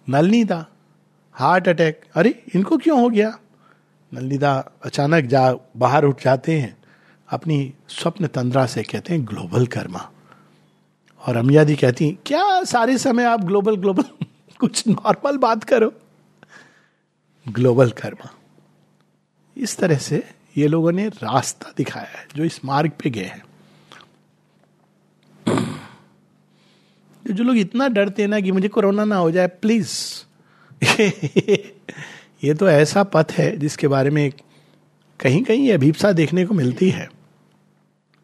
नलनीदा हार्ट अटैक अरे, इनको क्यों हो गया? नलनीदा अचानक जा, बाहर उठ जाते हैं, अपनी स्वप्न तंद्रा से कहते हैं ग्लोबल कर्मा और अमिया दी कहती, क्या सारे समय आप ग्लोबल ग्लोबल, कुछ नॉर्मल बात करो? ग्लोबल कर्मा। इस तरह से ये लोगों ने रास्ता दिखाया है, जो इस मार्ग पे गए हैं। जो लोग इतना डरते हैं ना कि मुझे कोरोना ना हो जाए प्लीज़ ये तो ऐसा पथ है जिसके बारे में कहीं कहीं अभीपसा देखने को मिलती है।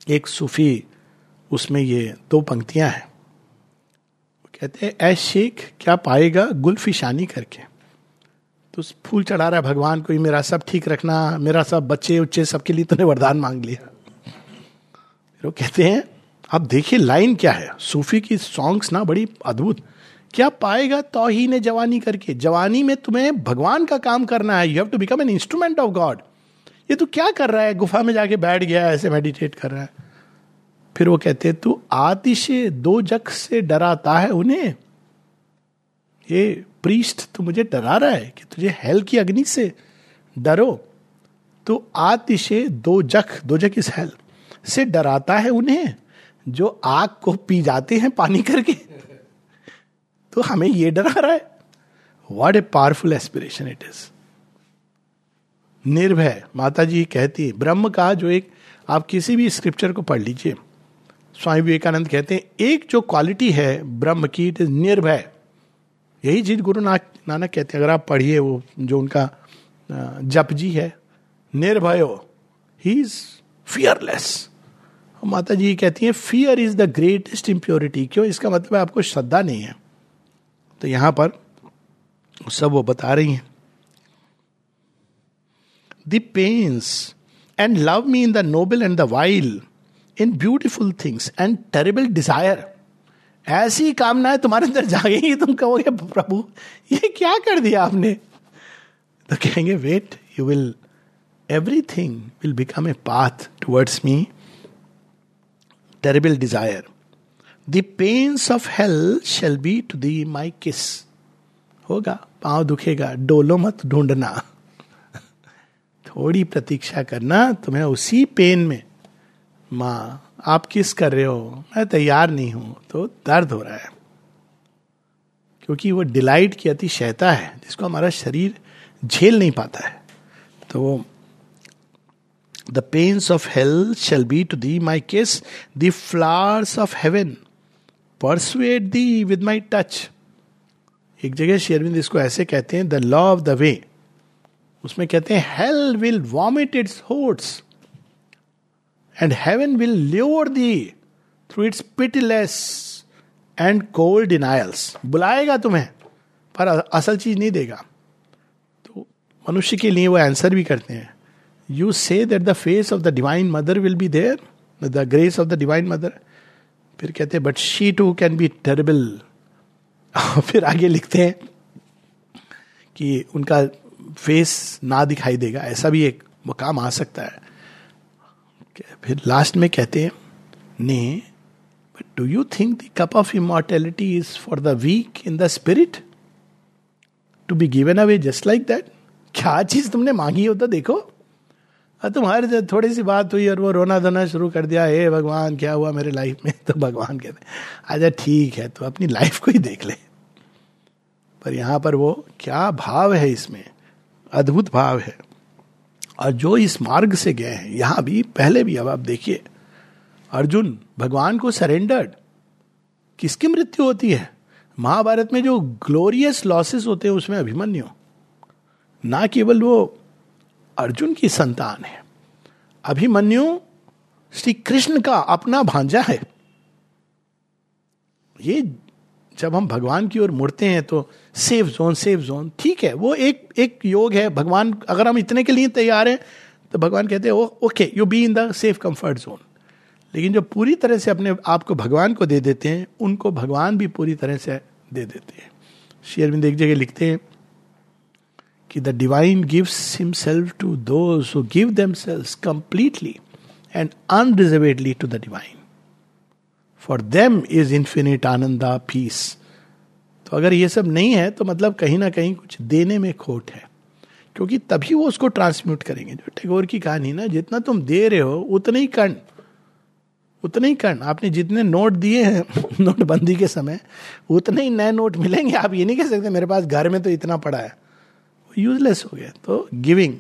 एक सूफी उसमें ये दो पंक्तियाँ हैं। कहते हैं, ऐ शेख, क्या पाएगा गुलफिशानी करके? तो फूल चढ़ा रहा है, भगवान को मेरा सब ठीक रखना, मेरा सब बच्चे उच्चे सबके लिए तूने वरदान मांग लिया। फिर वो कहते हैं, अब देखिए लाइन क्या है, सूफी की सॉन्ग्स ना बड़ी अद्भुत। क्या पाएगा तो ही ने जवानी करके? जवानी में तुम्हें भगवान का काम करना है you have to become an instrument of God ये तू क्या कर रहा है? गुफा में जाके बैठ गया, ऐसे मेडिटेट कर रहा है। फिर वो कहते हैं, तू आतिशे दो जख से डराता है उन्हें। ये प्रीस्ट, तू मुझे डरा रहा है कि तुझे हेल की अग्नि से डरो। तो आतिशे दो जख दो जख इस हेल से डराता है उन्हें, जो आग को पी जाते हैं पानी करके। तो हमें ये डरा रहा है। What a powerful aspiration it is निर्भय माता जी कहती है, ब्रह्म का जो एक, आप किसी भी स्क्रिप्चर को पढ़ लीजिए। स्वामी विवेकानंद कहते हैं, एक जो क्वालिटी है ब्रह्म की इट इज़ निर्भय. यही चीज़ गुरु नानक कहते हैं। अगर आप पढ़िए वो, जो उनका जप जी है, निर्भयो ही इज़ फियरलेस माता जी कहती हैं fear is the greatest impurity क्यों? इसका मतलब है आपको श्रद्धा नहीं है। तो यहाँ पर सब वो बता रही हैं। The pains and love me in the noble and the vile in beautiful things and terrible desire ऐसी कामनाएँ तुम्हारे अंदर जागेंगी, तुम कहोगे, प्रभु, ये क्या कर दिया आपने? तो कहेंगे wait you will everything will become a path towards me terrible desire the pains of hell shall be to thee my kiss होगा, पाँव दुखेगा, डोलो मत ढूंढना। थोड़ी प्रतीक्षा करना तुम्हें उसी पेन में। माँ, आप किस कर रहे हो? मैं तैयार नहीं हूँ। तो दर्द हो रहा है। क्योंकि वो डिलाइट की अतिशयता है, जिसको हमारा शरीर झेल नहीं पाता है। तो वो the pains of hell shall be to thee my kiss the flowers of heaven persuade thee with my touch एक जगह शेरविंद इसको ऐसे कहते हैं the law of the way उसमें कहते हैं hell will vomit its hosts and heaven will lure thee through its pitiless and cold denials बुलाएगा तुम्हें, पर असल चीज़ नहीं देगा। तो मनुष्य के लिए वो आंसर भी करते हैं। You say that the face of the divine mother will be there the grace of the divine mother फिर कहते हैं but she too can be terrible फिर आगे लिखते हैं कि उनका फेस ना दिखाई देगा, ऐसा भी एक मुकाम आ सकता है। फिर लास्ट में कहते हैं, ने but do you think the cup of immortality is for the weak in the spirit to be given away just like that क्या चीज़ तुमने मांगी हो तो देखो। तुम्हारे थोड़ी सी बात हुई और वो रोना धोना शुरू कर दिया, हे भगवान, क्या हुआ मेरे लाइफ में? तो भगवान कहते अच्छा ठीक है तो अपनी लाइफ को ही देख ले। पर यहाँ पर वो, क्या भाव है इसमें? अद्भुत भाव है। और जो इस मार्ग से गए हैं, यहाँ भी, पहले भी, अब आप देखिए, अर्जुन भगवान को सरेंडर्ड किसकी मृत्यु होती है? महाभारत में जो ग्लोरियस लॉसेस होते हैं, उसमें अभिमन्यु। ना केवल वो अर्जुन की संतान है। अभिमन्यु श्री कृष्ण का अपना भांजा है। ये जब हम भगवान की ओर मुड़ते हैं तो सेफ़ जोन सेफ़ जोन। ठीक है, वो एक एक योग है। भगवान, अगर हम इतने के लिए तैयार हैं तो भगवान कहते हैं okay you be in the safe comfort zone लेकिन जो पूरी तरह से अपने आप को भगवान को दे देते हैं, उनको भगवान भी पूरी तरह से दे देते हैं। शेयरविंद एक जगह लिखते हैं कि the divine gives himself to those who give themselves completely and unreservedly to the divine for them is infinite ananda peace तो अगर ये सब नहीं है तो मतलब कहीं ना कहीं कुछ देने में खोट है। क्योंकि तभी वो उसको ट्रांसम्यूट करेंगे। जो टैगोर की कहानी ना, जितना तुम दे रहे हो, उतने ही कर्ण उतने ही कर्ण आपने जितने नोट दिए हैं, नोटबंदी के समय, उतने ही नए नोट मिलेंगे। आप ये नहीं कह सकते, मेरे पास घर में तो इतना पड़ा है। वो यूजलेस हो गया। तो giving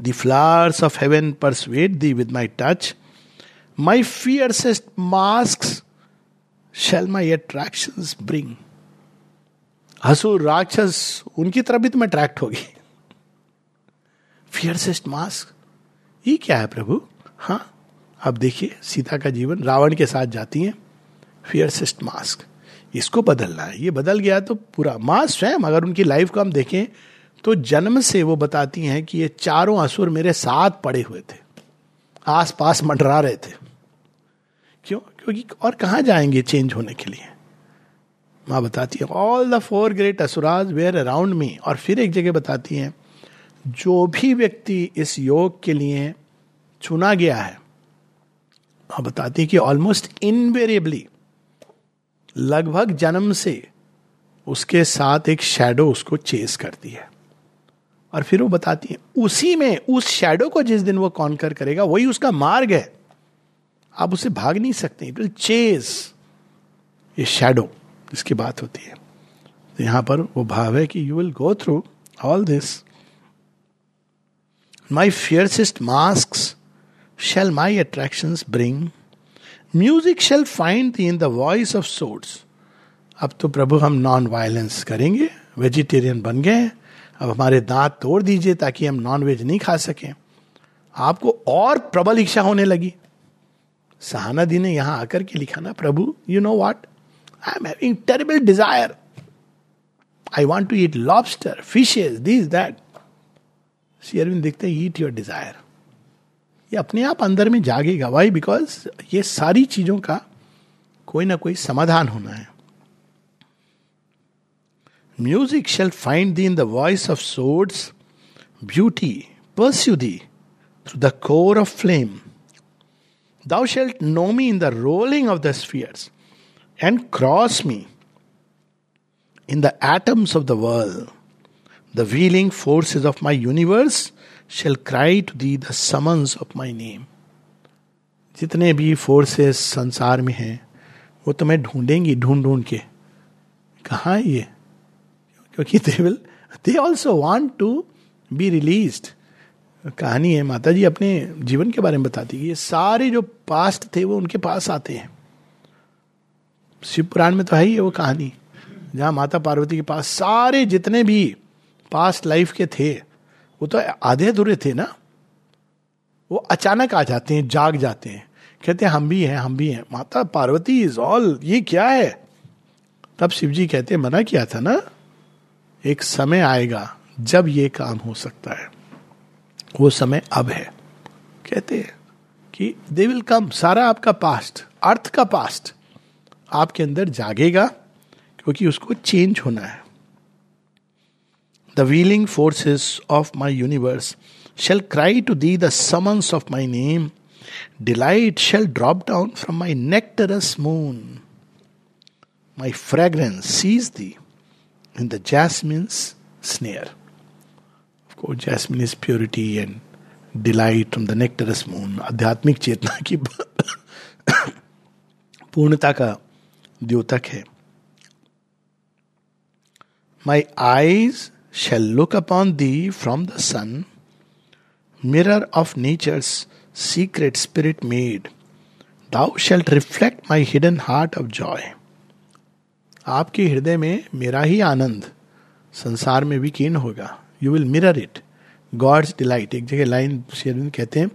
the flowers of heaven persuade thee with my touch my fiercest mask shall my attraction bring हसुर राक्षस उनकी तरफ़ भी तो मैं अट्रैक्ट होगी फियरसेस्ट मास्क ये क्या है प्रभु हाँ अब देखिए सीता का जीवन रावण के साथ जाती है फियरसेस्ट मास्क इसको बदलना है ये बदल गया तो पूरा माँ स्वयं अगर उनकी लाइफ को हम देखें तो जन्म से वो बताती हैं कि ये चारों असुर मेरे साथ पड़े हुए थे आस पास मंडरा रहे थे क्योंकि और कहाँ जाएँगे चेंज होने के लिए? माँ बताती है all the four great asuras were around me और फिर एक जगह बताती हैं, जो भी व्यक्ति इस योग के लिए चुना गया है। माँ बताती है कि ऑलमोस्ट इनवेरिएबली लगभग जन्म से उसके साथ एक शेडो उसको चेस करती है। और फिर वो बताती है, उसी में, उस शेडो को जिस दिन वो कॉन्कर करेगा, वही उसका मार्ग है। आप उसे भाग नहीं सकते इट विल चेज ये शेडो इसकी बात होती है। तो यहाँ पर वो भाव है कि you will go through all this my fiercest mask shall my attraction bring music shall find in the voice of sorts अब तो प्रभु, हम नॉन वायलेंस करेंगे वेजिटेरियन बन गए अब हमारे दांत तोड़ दीजिए ताकि हम नॉन वेज नहीं खा सकें। आपको और प्रबल इच्छा होने लगी। सहाना दी ने यहाँ आकर के लिखा ना प्रभु you know what I am having terrible desire I want to eat lobster fishes this that see Arvind देखते ईट योर डिज़ायर ये अपने आप अंदर में जागेगा। वाई बिकॉज़ ये सारी चीज़ों का कोई ना कोई समाधान होना है। Music shall find thee in the voice of swords, beauty pursue thee through the core of flame. Thou shalt know me in the rolling of the spheres and cross me in the atoms of the world. The wheeling forces of my universe shall cry to thee the summons of my name. जितने भी फोर्सेस संसार में हैं वो तुम्हें ढूंढेंगी ढूंढ ढूंढ के कहाँ है ये क्योंकि they will they also want to be release कहानी है। माता जी अपने जीवन के बारे में बताती है ये सारे जो पास्ट थे, वो उनके पास आते हैं। शिव पुराण में तो है ही है वो कहानी। जहाँ माता पार्वती के पास सारे जितने भी पास्ट लाइफ के थे, वो तो आधे अधूरे थे ना? वो अचानक आ जाते हैं, जाग जाते हैं। कहते हैं, हम भी हैं, हम भी हैं। माता पार्वती इज़ ऑल ये क्या है? तब शिव जी कहते मना किया था ना? एक समय आएगा जब ये काम हो सकता है। वो समय अब है। कहते हैं कि दे विल कम सारा आपका पास्ट अर्थ का पास्ट आपके अंदर जागेगा क्योंकि उसको चेंज होना है। The wheeling forces of my universe shall cry to thee the summons of my name delight shall drop down from my nectarous moon my fragrance seize thee in the jasmine snare. Course, jasmine is purity and delight from the nectarous moon. आध्यात्मिक चेतना की पूर्णता का द्योतक है My eyes shall look upon thee from the sun, mirror of nature's secret spirit made. Thou shalt reflect my hidden heart of joy. आपके हृदय में मेरा ही आनंद संसार में भी कीर्ण होगा you will mirror it God's delight एक जगह लाइन शेरविंद कहते हैं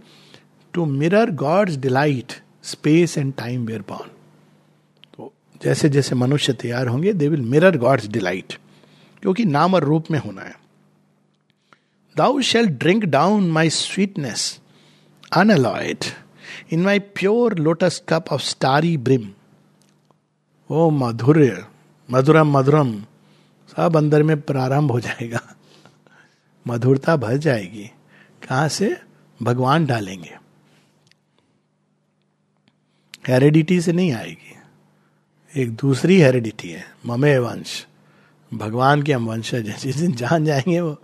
to mirror God's delight space and time were born तो जैसे जैसे मनुष्य तैयार होंगे they will mirror God's delight क्योंकि नाम और रूप में होना है। Thou shall drink down my sweetness unalloyed in my pure lotus cup of starry brim ओ मधुर, मधुरम मधुरम, सब अंदर में प्रारंभ हो जाएगा। मधुरता भर जाएगी। कहा से? भगवान डालेंगे। हेरिडिटी से नहीं आएगी। एक दूसरी हेरिडिटी है, ममे वंश। भगवान के हम वंशज हैं, जिस दिन जान जाएँगे वो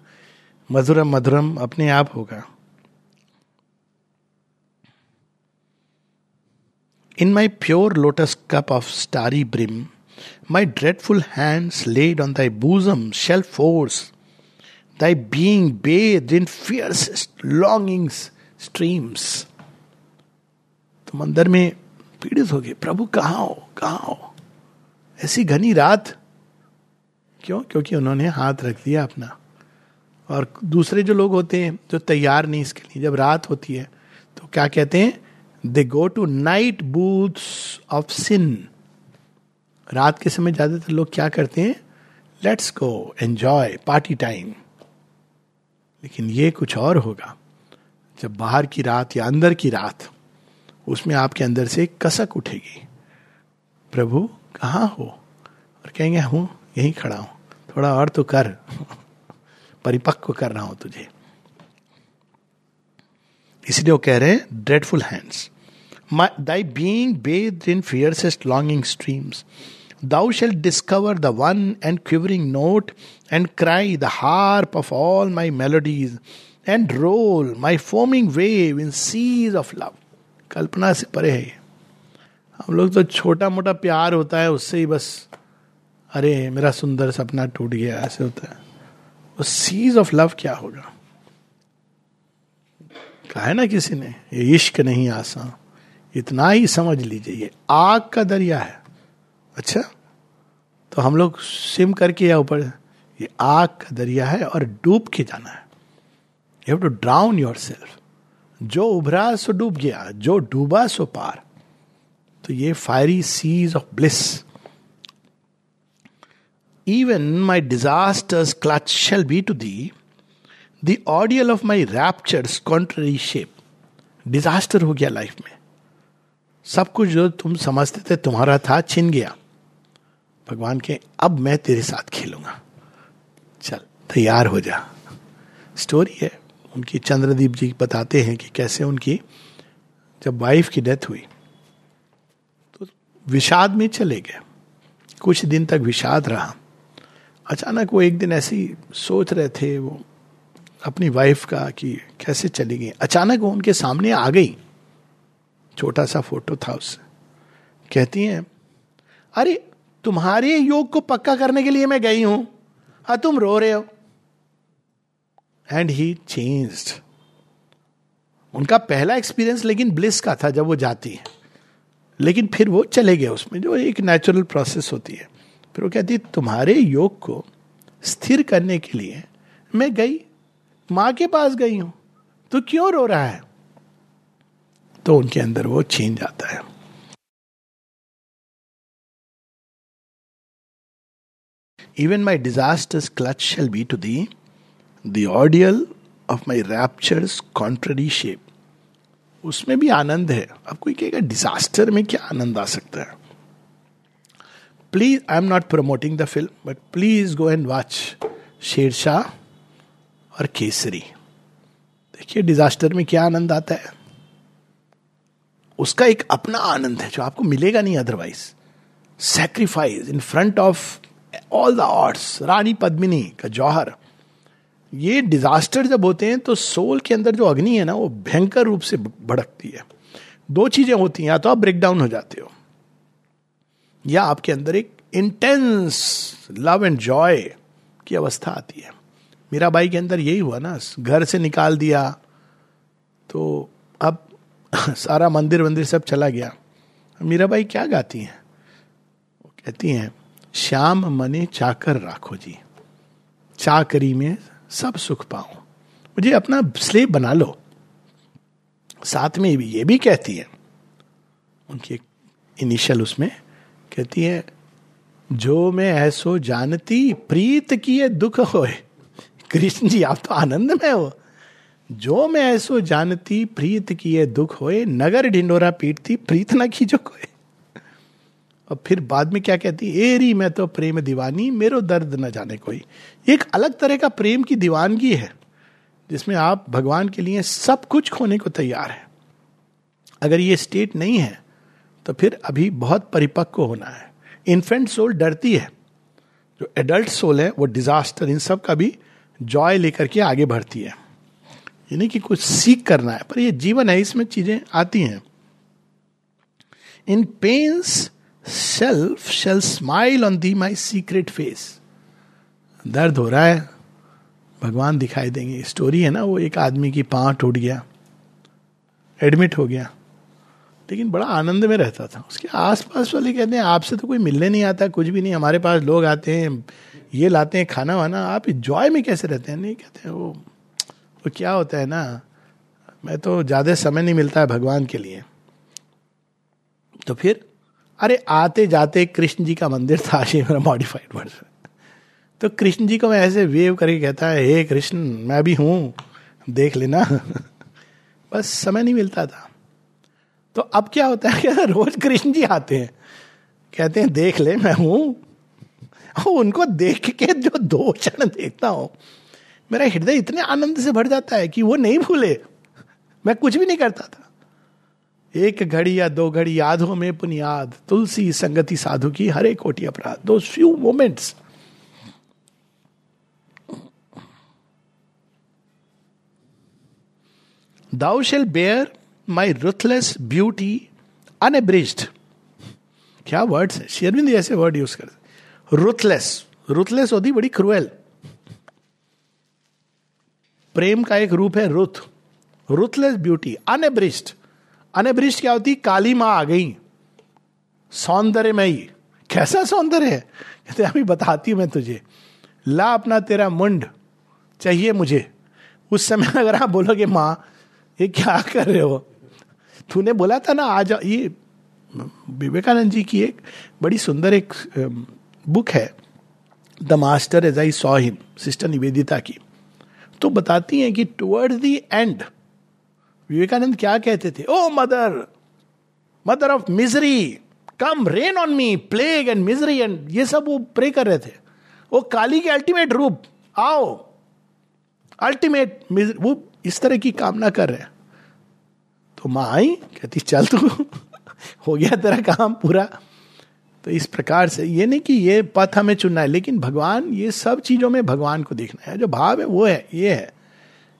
मधुरम मधुरम अपने आप होगा। In my pure lotus cup of starry brim My dreadful hands laid on thy bosom shall force thy being bathed in fiercest longings, streams. तुम अंदर में पीड़ित हो गए प्रभु, कहा हो? कहा हो? ऐसी घनी रात। क्यों? क्योंकि उन्होंने हाथ रख दिया अपना। और दूसरे जो लोग होते हैं, जो तैयार नहीं इसके लिए, जब रात होती है तो क्या कहते हैं? They go to night booths of sin रात के समय ज़्यादातर लोग क्या करते हैं? Let's go enjoy party time लेकिन ये कुछ और होगा। जब बाहर की रात या अंदर की रात, उसमें आपके अंदर से एक कसक उठेगी। प्रभु, कहाँ हो? और कहेंगे, हूँ, यहीं खड़ा हूँ। थोड़ा और तो कर। परिपक्व कर रहा हूँ तुझे। इसलिए वो कह रहे हैं dreadful hands thy being bathed in fiercest longing streams Thou shalt discover the one and quivering note, and cry the harp of all my melodies, and roll my foaming wave in seas of love. कल्पना से परे है हम लोग तो छोटा मोटा प्यार होता है उससे ही बस अरे मेरा सुंदर सपना टूट गया ऐसे होता है वो सीज ऑफ़ लव क्या होगा कहा है ना किसी ने ये इश्क नहीं आसान इतना ही समझ लीजिए ये आग का दरिया है अच्छा तो हम लोग सिम करके या ऊपर, ये आग का दरिया है और डूब के जाना है। You have to drown yourself जो उभरा सो डूब गया, जो डूबा सो पार। तो ये fiery seas of bliss even my disasters clutch shall be to thee the ordeal of my raptures contrary shape disaster हो गया लाइफ में। सब कुछ जो तुम समझते थे, तुम्हारा था, छिन गया। भगवान के, अब मैं तेरे साथ खेलूँगा। चल, तैयार हो जा। स्टोरी है, उनकी चंद्रदीप जी बताते हैं कि कैसे उनकी, जब वाइफ की डेथ हुई तो विषाद में चले गए। कुछ दिन तक विषाद रहा। अचानक वो एक दिन ऐसी सोच रहे थे वो, अपनी वाइफ का कि कैसे चली गई। अचानक वो उनके सामने आ गई। छोटा सा फ़ोटो था उससे। कहती हैं, अरे तुम्हारे योग को पक्का करने के लिए मैं गई हूँ। हा, तुम रो रहे हो। एंड ही चेंज्ड उनका पहला एक्सपीरियंस लेकिन ब्लिस का था जब वो जाती है। लेकिन फिर वो चले गए उसमें। जो एक नेचुरल प्रोसेस होती है। फिर वो कहती, तुम्हारे योग को स्थिर करने के लिए मैं गई। माँ के पास गई हूँ। तो क्यों रो रहा है? तो उनके अंदर वो चेंज आता है। Even my disaster's clutch shall be to thee. The ordeal of my rapture's contrary shape. उसमें भी आनंद है। अब कोई कहेगा डिजास्टर में क्या आनंद आ सकता है? Please I am not promoting the film but please go and watch Shershaah और केसरी देखिए डिजास्टर में क्या आनंद आता है? उसका एक अपना आनंद है, जो आपको मिलेगा नहीं otherwise sacrifice in front of all the arts Rani Padmini का जौहर ये डिजास्टर जब होते हैं तो सोल के अंदर जो अग्नि है ना, वो भयंकर रूप से भड़कती है। दो चीज़ें होती हैं, या तो आप ब्रेक डाउन हो जाते हो, या आपके अंदर एक इंटेंस लव एंड जॉय की अवस्था आती है। मीरा बाई के अंदर यही हुआ ना, घर से निकाल दिया तो अब सारा मंदिर वंदिर सब चला गया। मीरा बाई क्या गाती हैं? कहती हैं श्याम मने चाकर राखो जी। चाकरी में सब सुख पाओ मुझे अपना स्लेब बना लो। साथ में भी ये भी कहती है। उनकी इनिशियल उसमें कहती है, जो मैं ऐसो जानती, प्रीत किए दुख होए। कृष्ण जी, आप तो आनंद में हो। जो मैं ऐसो जानती, प्रीत किए दुख होए, नगर ढिंडोरा पीटती, प्रीत न की जो कोई। और फिर बाद में क्या कहती है? एरी, मैं तो प्रेम दीवानी, मेरो दर्द न जाने कोई। एक अलग तरह का प्रेम की दीवानगी है, जिसमें आप भगवान के लिए सब कुछ खोने को तैयार है। अगर ये स्टेट नहीं है तो फिर अभी बहुत परिपक्व होना है। इन्फेंट सोल डरती है। जो एडल्ट सोल है, वो डिजास्टर, इन सब का भी जॉय लेकर के आगे बढ़ती है। यानी कि कुछ सीख करना है, पर ये जीवन है, इसमें चीज़ें आती हैं। In pain's self shall smile on thee my secret face दर्द हो रहा है। भगवान दिखाई देंगे। स्टोरी है ना, वो एक आदमी की पाँव टूट गया। एडमिट हो गया। लेकिन बड़ा आनंद में रहता था। उसके आसपास वाले कहते हैं, आपसे तो कोई मिलने नहीं आता, कुछ भी नहीं। हमारे पास लोग आते हैं, ये लाते हैं, खाना वाना। आप जॉय में कैसे रहते हैं? नहीं, कहते हैं, वो वो क्या होता है ना, मैं तो ज़्यादा समय नहीं मिलता है भगवान के लिए। तो फिर अरे आते जाते कृष्ण जी का मंदिर था ये मेरा मॉडिफाइड वर्जन तो कृष्ण जी को मैं ऐसे वेव करके कहता है, हे कृष्ण, मैं भी हूँ, देख लेना। बस समय नहीं मिलता था। तो अब क्या होता है कि रोज कृष्ण जी आते हैं। कहते हैं, देख ले, मैं हूँ। उनको देख के जो दो क्षण देखता हूँ, मेरा हृदय इतने आनंद से भर जाता है कि वो नहीं भूले। मैं कुछ भी नहीं करता था। एक घड़ी या दो घड़ी याद में पुनियाद तुलसी संगति साधु की हरे कोटि अपराध। दो few moments thou shall bear my ruthless beauty unabridged क्या वर्ड्स है? शेरविंद ऐसे वर्ड यूज़ करते रुथलेस रुथलेस होती बड़ी क्रूएल प्रेम का एक रूप है रुथ। रुथलेस ब्यूटी अनएब्रिज्ड अनब्रिष्ट क्या होती? काली माँ आ गई। सौंदर्य में ही। कैसा सौंदर्य? है कहते, अभी बताती मैं तुझे। ला अपना तेरा मुंड। चाहिए मुझे। उस समय अगर आप बोलोगे, माँ, ये क्या कर रहे हो? तूने बोला था ना, आज ये विवेकानंद जी की एक बड़ी सुंदर एक बुक है। The master as I saw him, sister Nivedita की। तो बताती हैं कि टुवर्ड्स द एंड विवेकानंद क्या कहते थे? O mother mother of misery come rain on me plague and misery and ये सब वो प्रे कर रहे थे। वो काली के अल्टीमेट रूप, आओ अल्टीमेट वो इस तरह की कामना कर रहे तो माँ आई, कहती, चल तू। हो गया तेरा काम पूरा। तो इस प्रकार से, ये नहीं कि ये पथ हमें चुनना है, लेकिन भगवान, ये सब चीज़ों में भगवान को देखना है। जो भाव है, वो है, ये है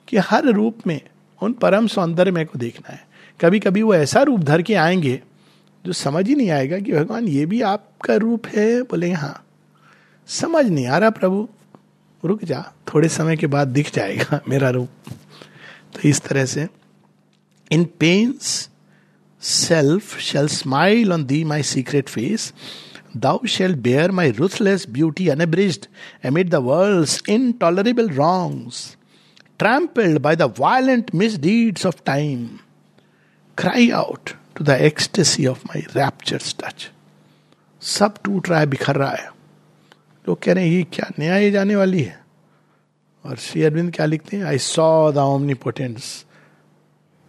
कि हर रूप में उन परम सौंदर्य को देखना है। कभी कभी वो ऐसा रूप धर के आएँगे जो समझ ही नहीं आएगा कि भगवान ये भी आपका रूप है। बोले हाँ समझ नहीं आ रहा प्रभु। रुक जा, थोड़े समय के बाद दिख जाएगा मेरा रूप। तो इस तरह से in pain's self shall smile on thee my secret face thou shall bear my ruthless beauty unabridged amid the world intolerable wrongs trampled by the violent misdeeds of time, cry out to the ecstasy of my rapture's touch. सब टूट रहा है बिखर रहा है। लोग कह रहे हैं ये क्या नया ये जाने वाली है? और श्री अरविंद क्या लिखते हैं? I saw the omnipotence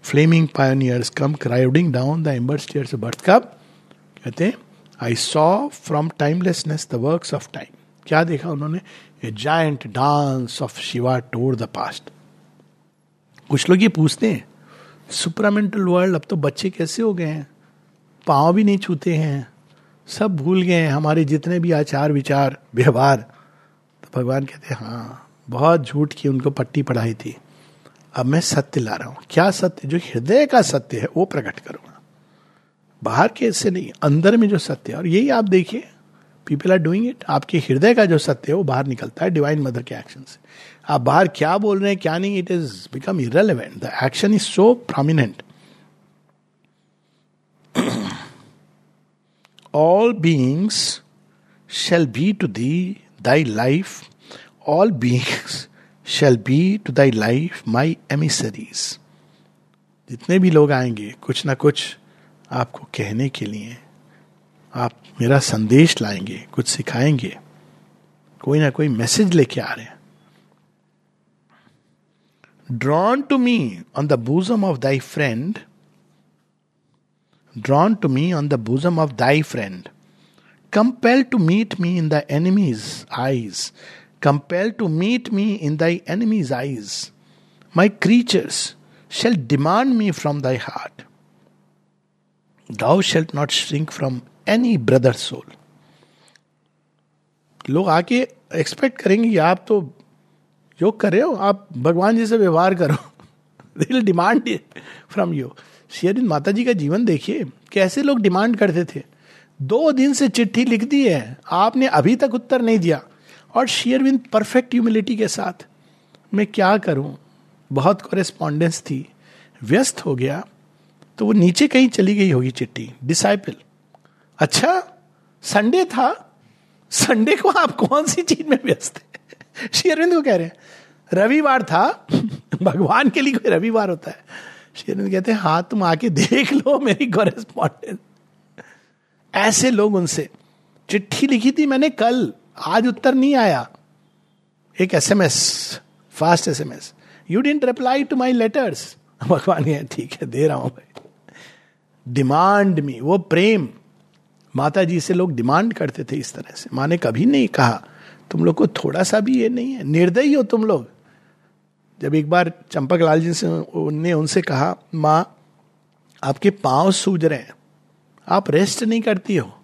flaming pioneers come crowding down the amber stairs birth कब? कहते हैं I saw from timelessness the works of time क्या देखा उन्होंने? A giant dance of Shiva tore the past कुछ लोग ये पूछते हैं, सुपरामेंटल वर्ल्ड अब तो बच्चे कैसे हो गए हैं? पाँव भी नहीं छूते हैं, सब भूल गए हैं, हमारे जितने भी आचार, विचार, व्यवहार। तो भगवान कहते हैं हाँ बहुत झूठ की उनको पट्टी पढ़ाई थी। अब मैं सत्य ला रहा हूँ। क्या सत्य? जो हृदय का सत्य है, वो प्रकट करूँगा। बाहर के से नहीं, अंदर में जो सत्य है। और यही आप देखिए पीपल आर डूइंग इट आपके हृदय का जो सत्य है, वो बाहर निकलता है डिवाइन मदर के एक्शन से। आप बाहर क्या बोल रहे हैं, क्या नहीं it is become irrelevant the action is so prominent all beings shall be to thee thy life all beings shall be to thy life my emissaries जितने भी लोग आएँगे, कुछ ना कुछ आपको कहने के लिए, आप मेरा संदेश लाएँगे, कुछ सिखाएँगे, कोई ना कोई मैसेज लेके आ रहे हैं। drawn to me on the bosom of thy friend, drawn to me on the bosom of thy friend, compelled to meet me in the enemy's eyes, compelled to meet me in thy enemy's eyes. My creatures shall demand me from thy heart. Thou shalt not shrink from any brother soul. लोग आके एक्सपेक्ट करेंगे कि आप तो योग कर रहे हो? आप भगवान जी से व्यवहार करो। दिल डिमांड फ्रॉम यू शेयरविंद माता जी का जीवन देखिए, कैसे लोग डिमांड करते थे। दो दिन से चिट्ठी लिख दी है। आपने अभी तक उत्तर नहीं दिया। और शेयरविंद परफेक्ट ह्यूमिलिटी के साथ, मैं क्या करूँ? बहुत कॉरेस्पॉन्डेंस थी। व्यस्त हो गया तो वो नीचे कहीं चली गई होगी चिट्ठी। डिसाइपल अच्छा संडे था। संडे को आप कौन सी चीज़ में व्यस्त है? शेयरविंद को कह रहे हैं, रविवार था, भगवान के लिए कोई रविवार होता है। शेरविंद कहते हैं हाँ तुम आके देख लो मेरी कॉरेस्पॉन्डेंस ऐसे लोग उनसे, चिट्ठी लिखी थी मैंने कल, आज उत्तर नहीं आया। एक S M S fast S M S you didn't reply to my letters भगवान ठीक है, दे रहा हूँ भाई। डिमांड मी वो प्रेम। माता जी से लोग डिमांड करते थे इस तरह से। माँ ने कभी नहीं कहा तुम लोग को थोड़ा सा भी ये नहीं है। निर्दयी हो तुम लोग। जब एक बार चंपक लाल जी से उनने उनसे कहा, माँ, आपके पाँव सूज रहे हैं। आप रेस्ट नहीं करती हो।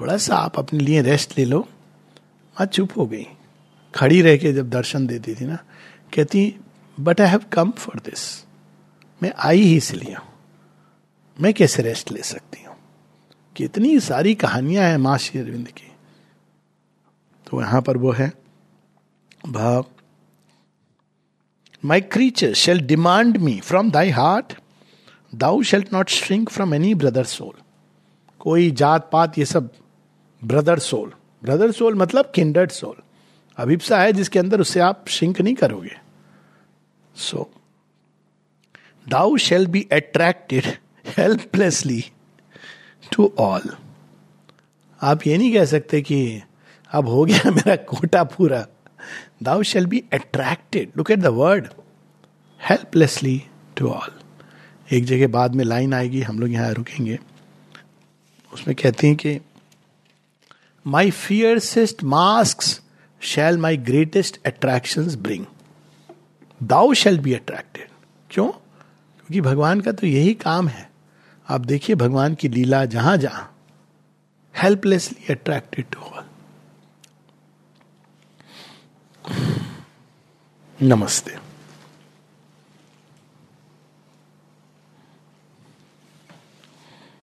थोड़ा सा आप अपने लिए रेस्ट ले लो। माँ चुप हो गई। खड़ी रह के जब दर्शन देती थी ना, कहती but I have come for this मैं आई ही इसलिए हूँ। मैं कैसे रेस्ट ले सकती हूँ? कितनी सारी कहानियाँ हैं माँ श्री अरविंद की। तो यहाँ पर वो है, भाव my creature shall demand me from thy heart thou shalt not shrink from any brother soul कोई जात पात ये सब ब्रदर सोल ब्रदर सोल मतलब किंडर्ड सोल अभिप्सा है जिसके अंदर उससे आप श्रिंक नहीं करोगे। So thou shall be attracted helplessly to all आप ये नहीं कह सकते कि अब हो गया मेरा कोटा पूरा। Thou shall be attracted look at the word helplessly to all एक जगह बाद में लाइन आएगी, हम लोग यहाँ रुकेंगे। उसमें कहते हैं कि my fiercest mask shall my greatest attraction bring thou shall be attracted क्यों? क्योंकि भगवान का तो यही काम है। आप देखिए भगवान की लीला जहाँ जहाँ हेल्पलेसली अट्रैक्टेड टू ऑल नमस्ते।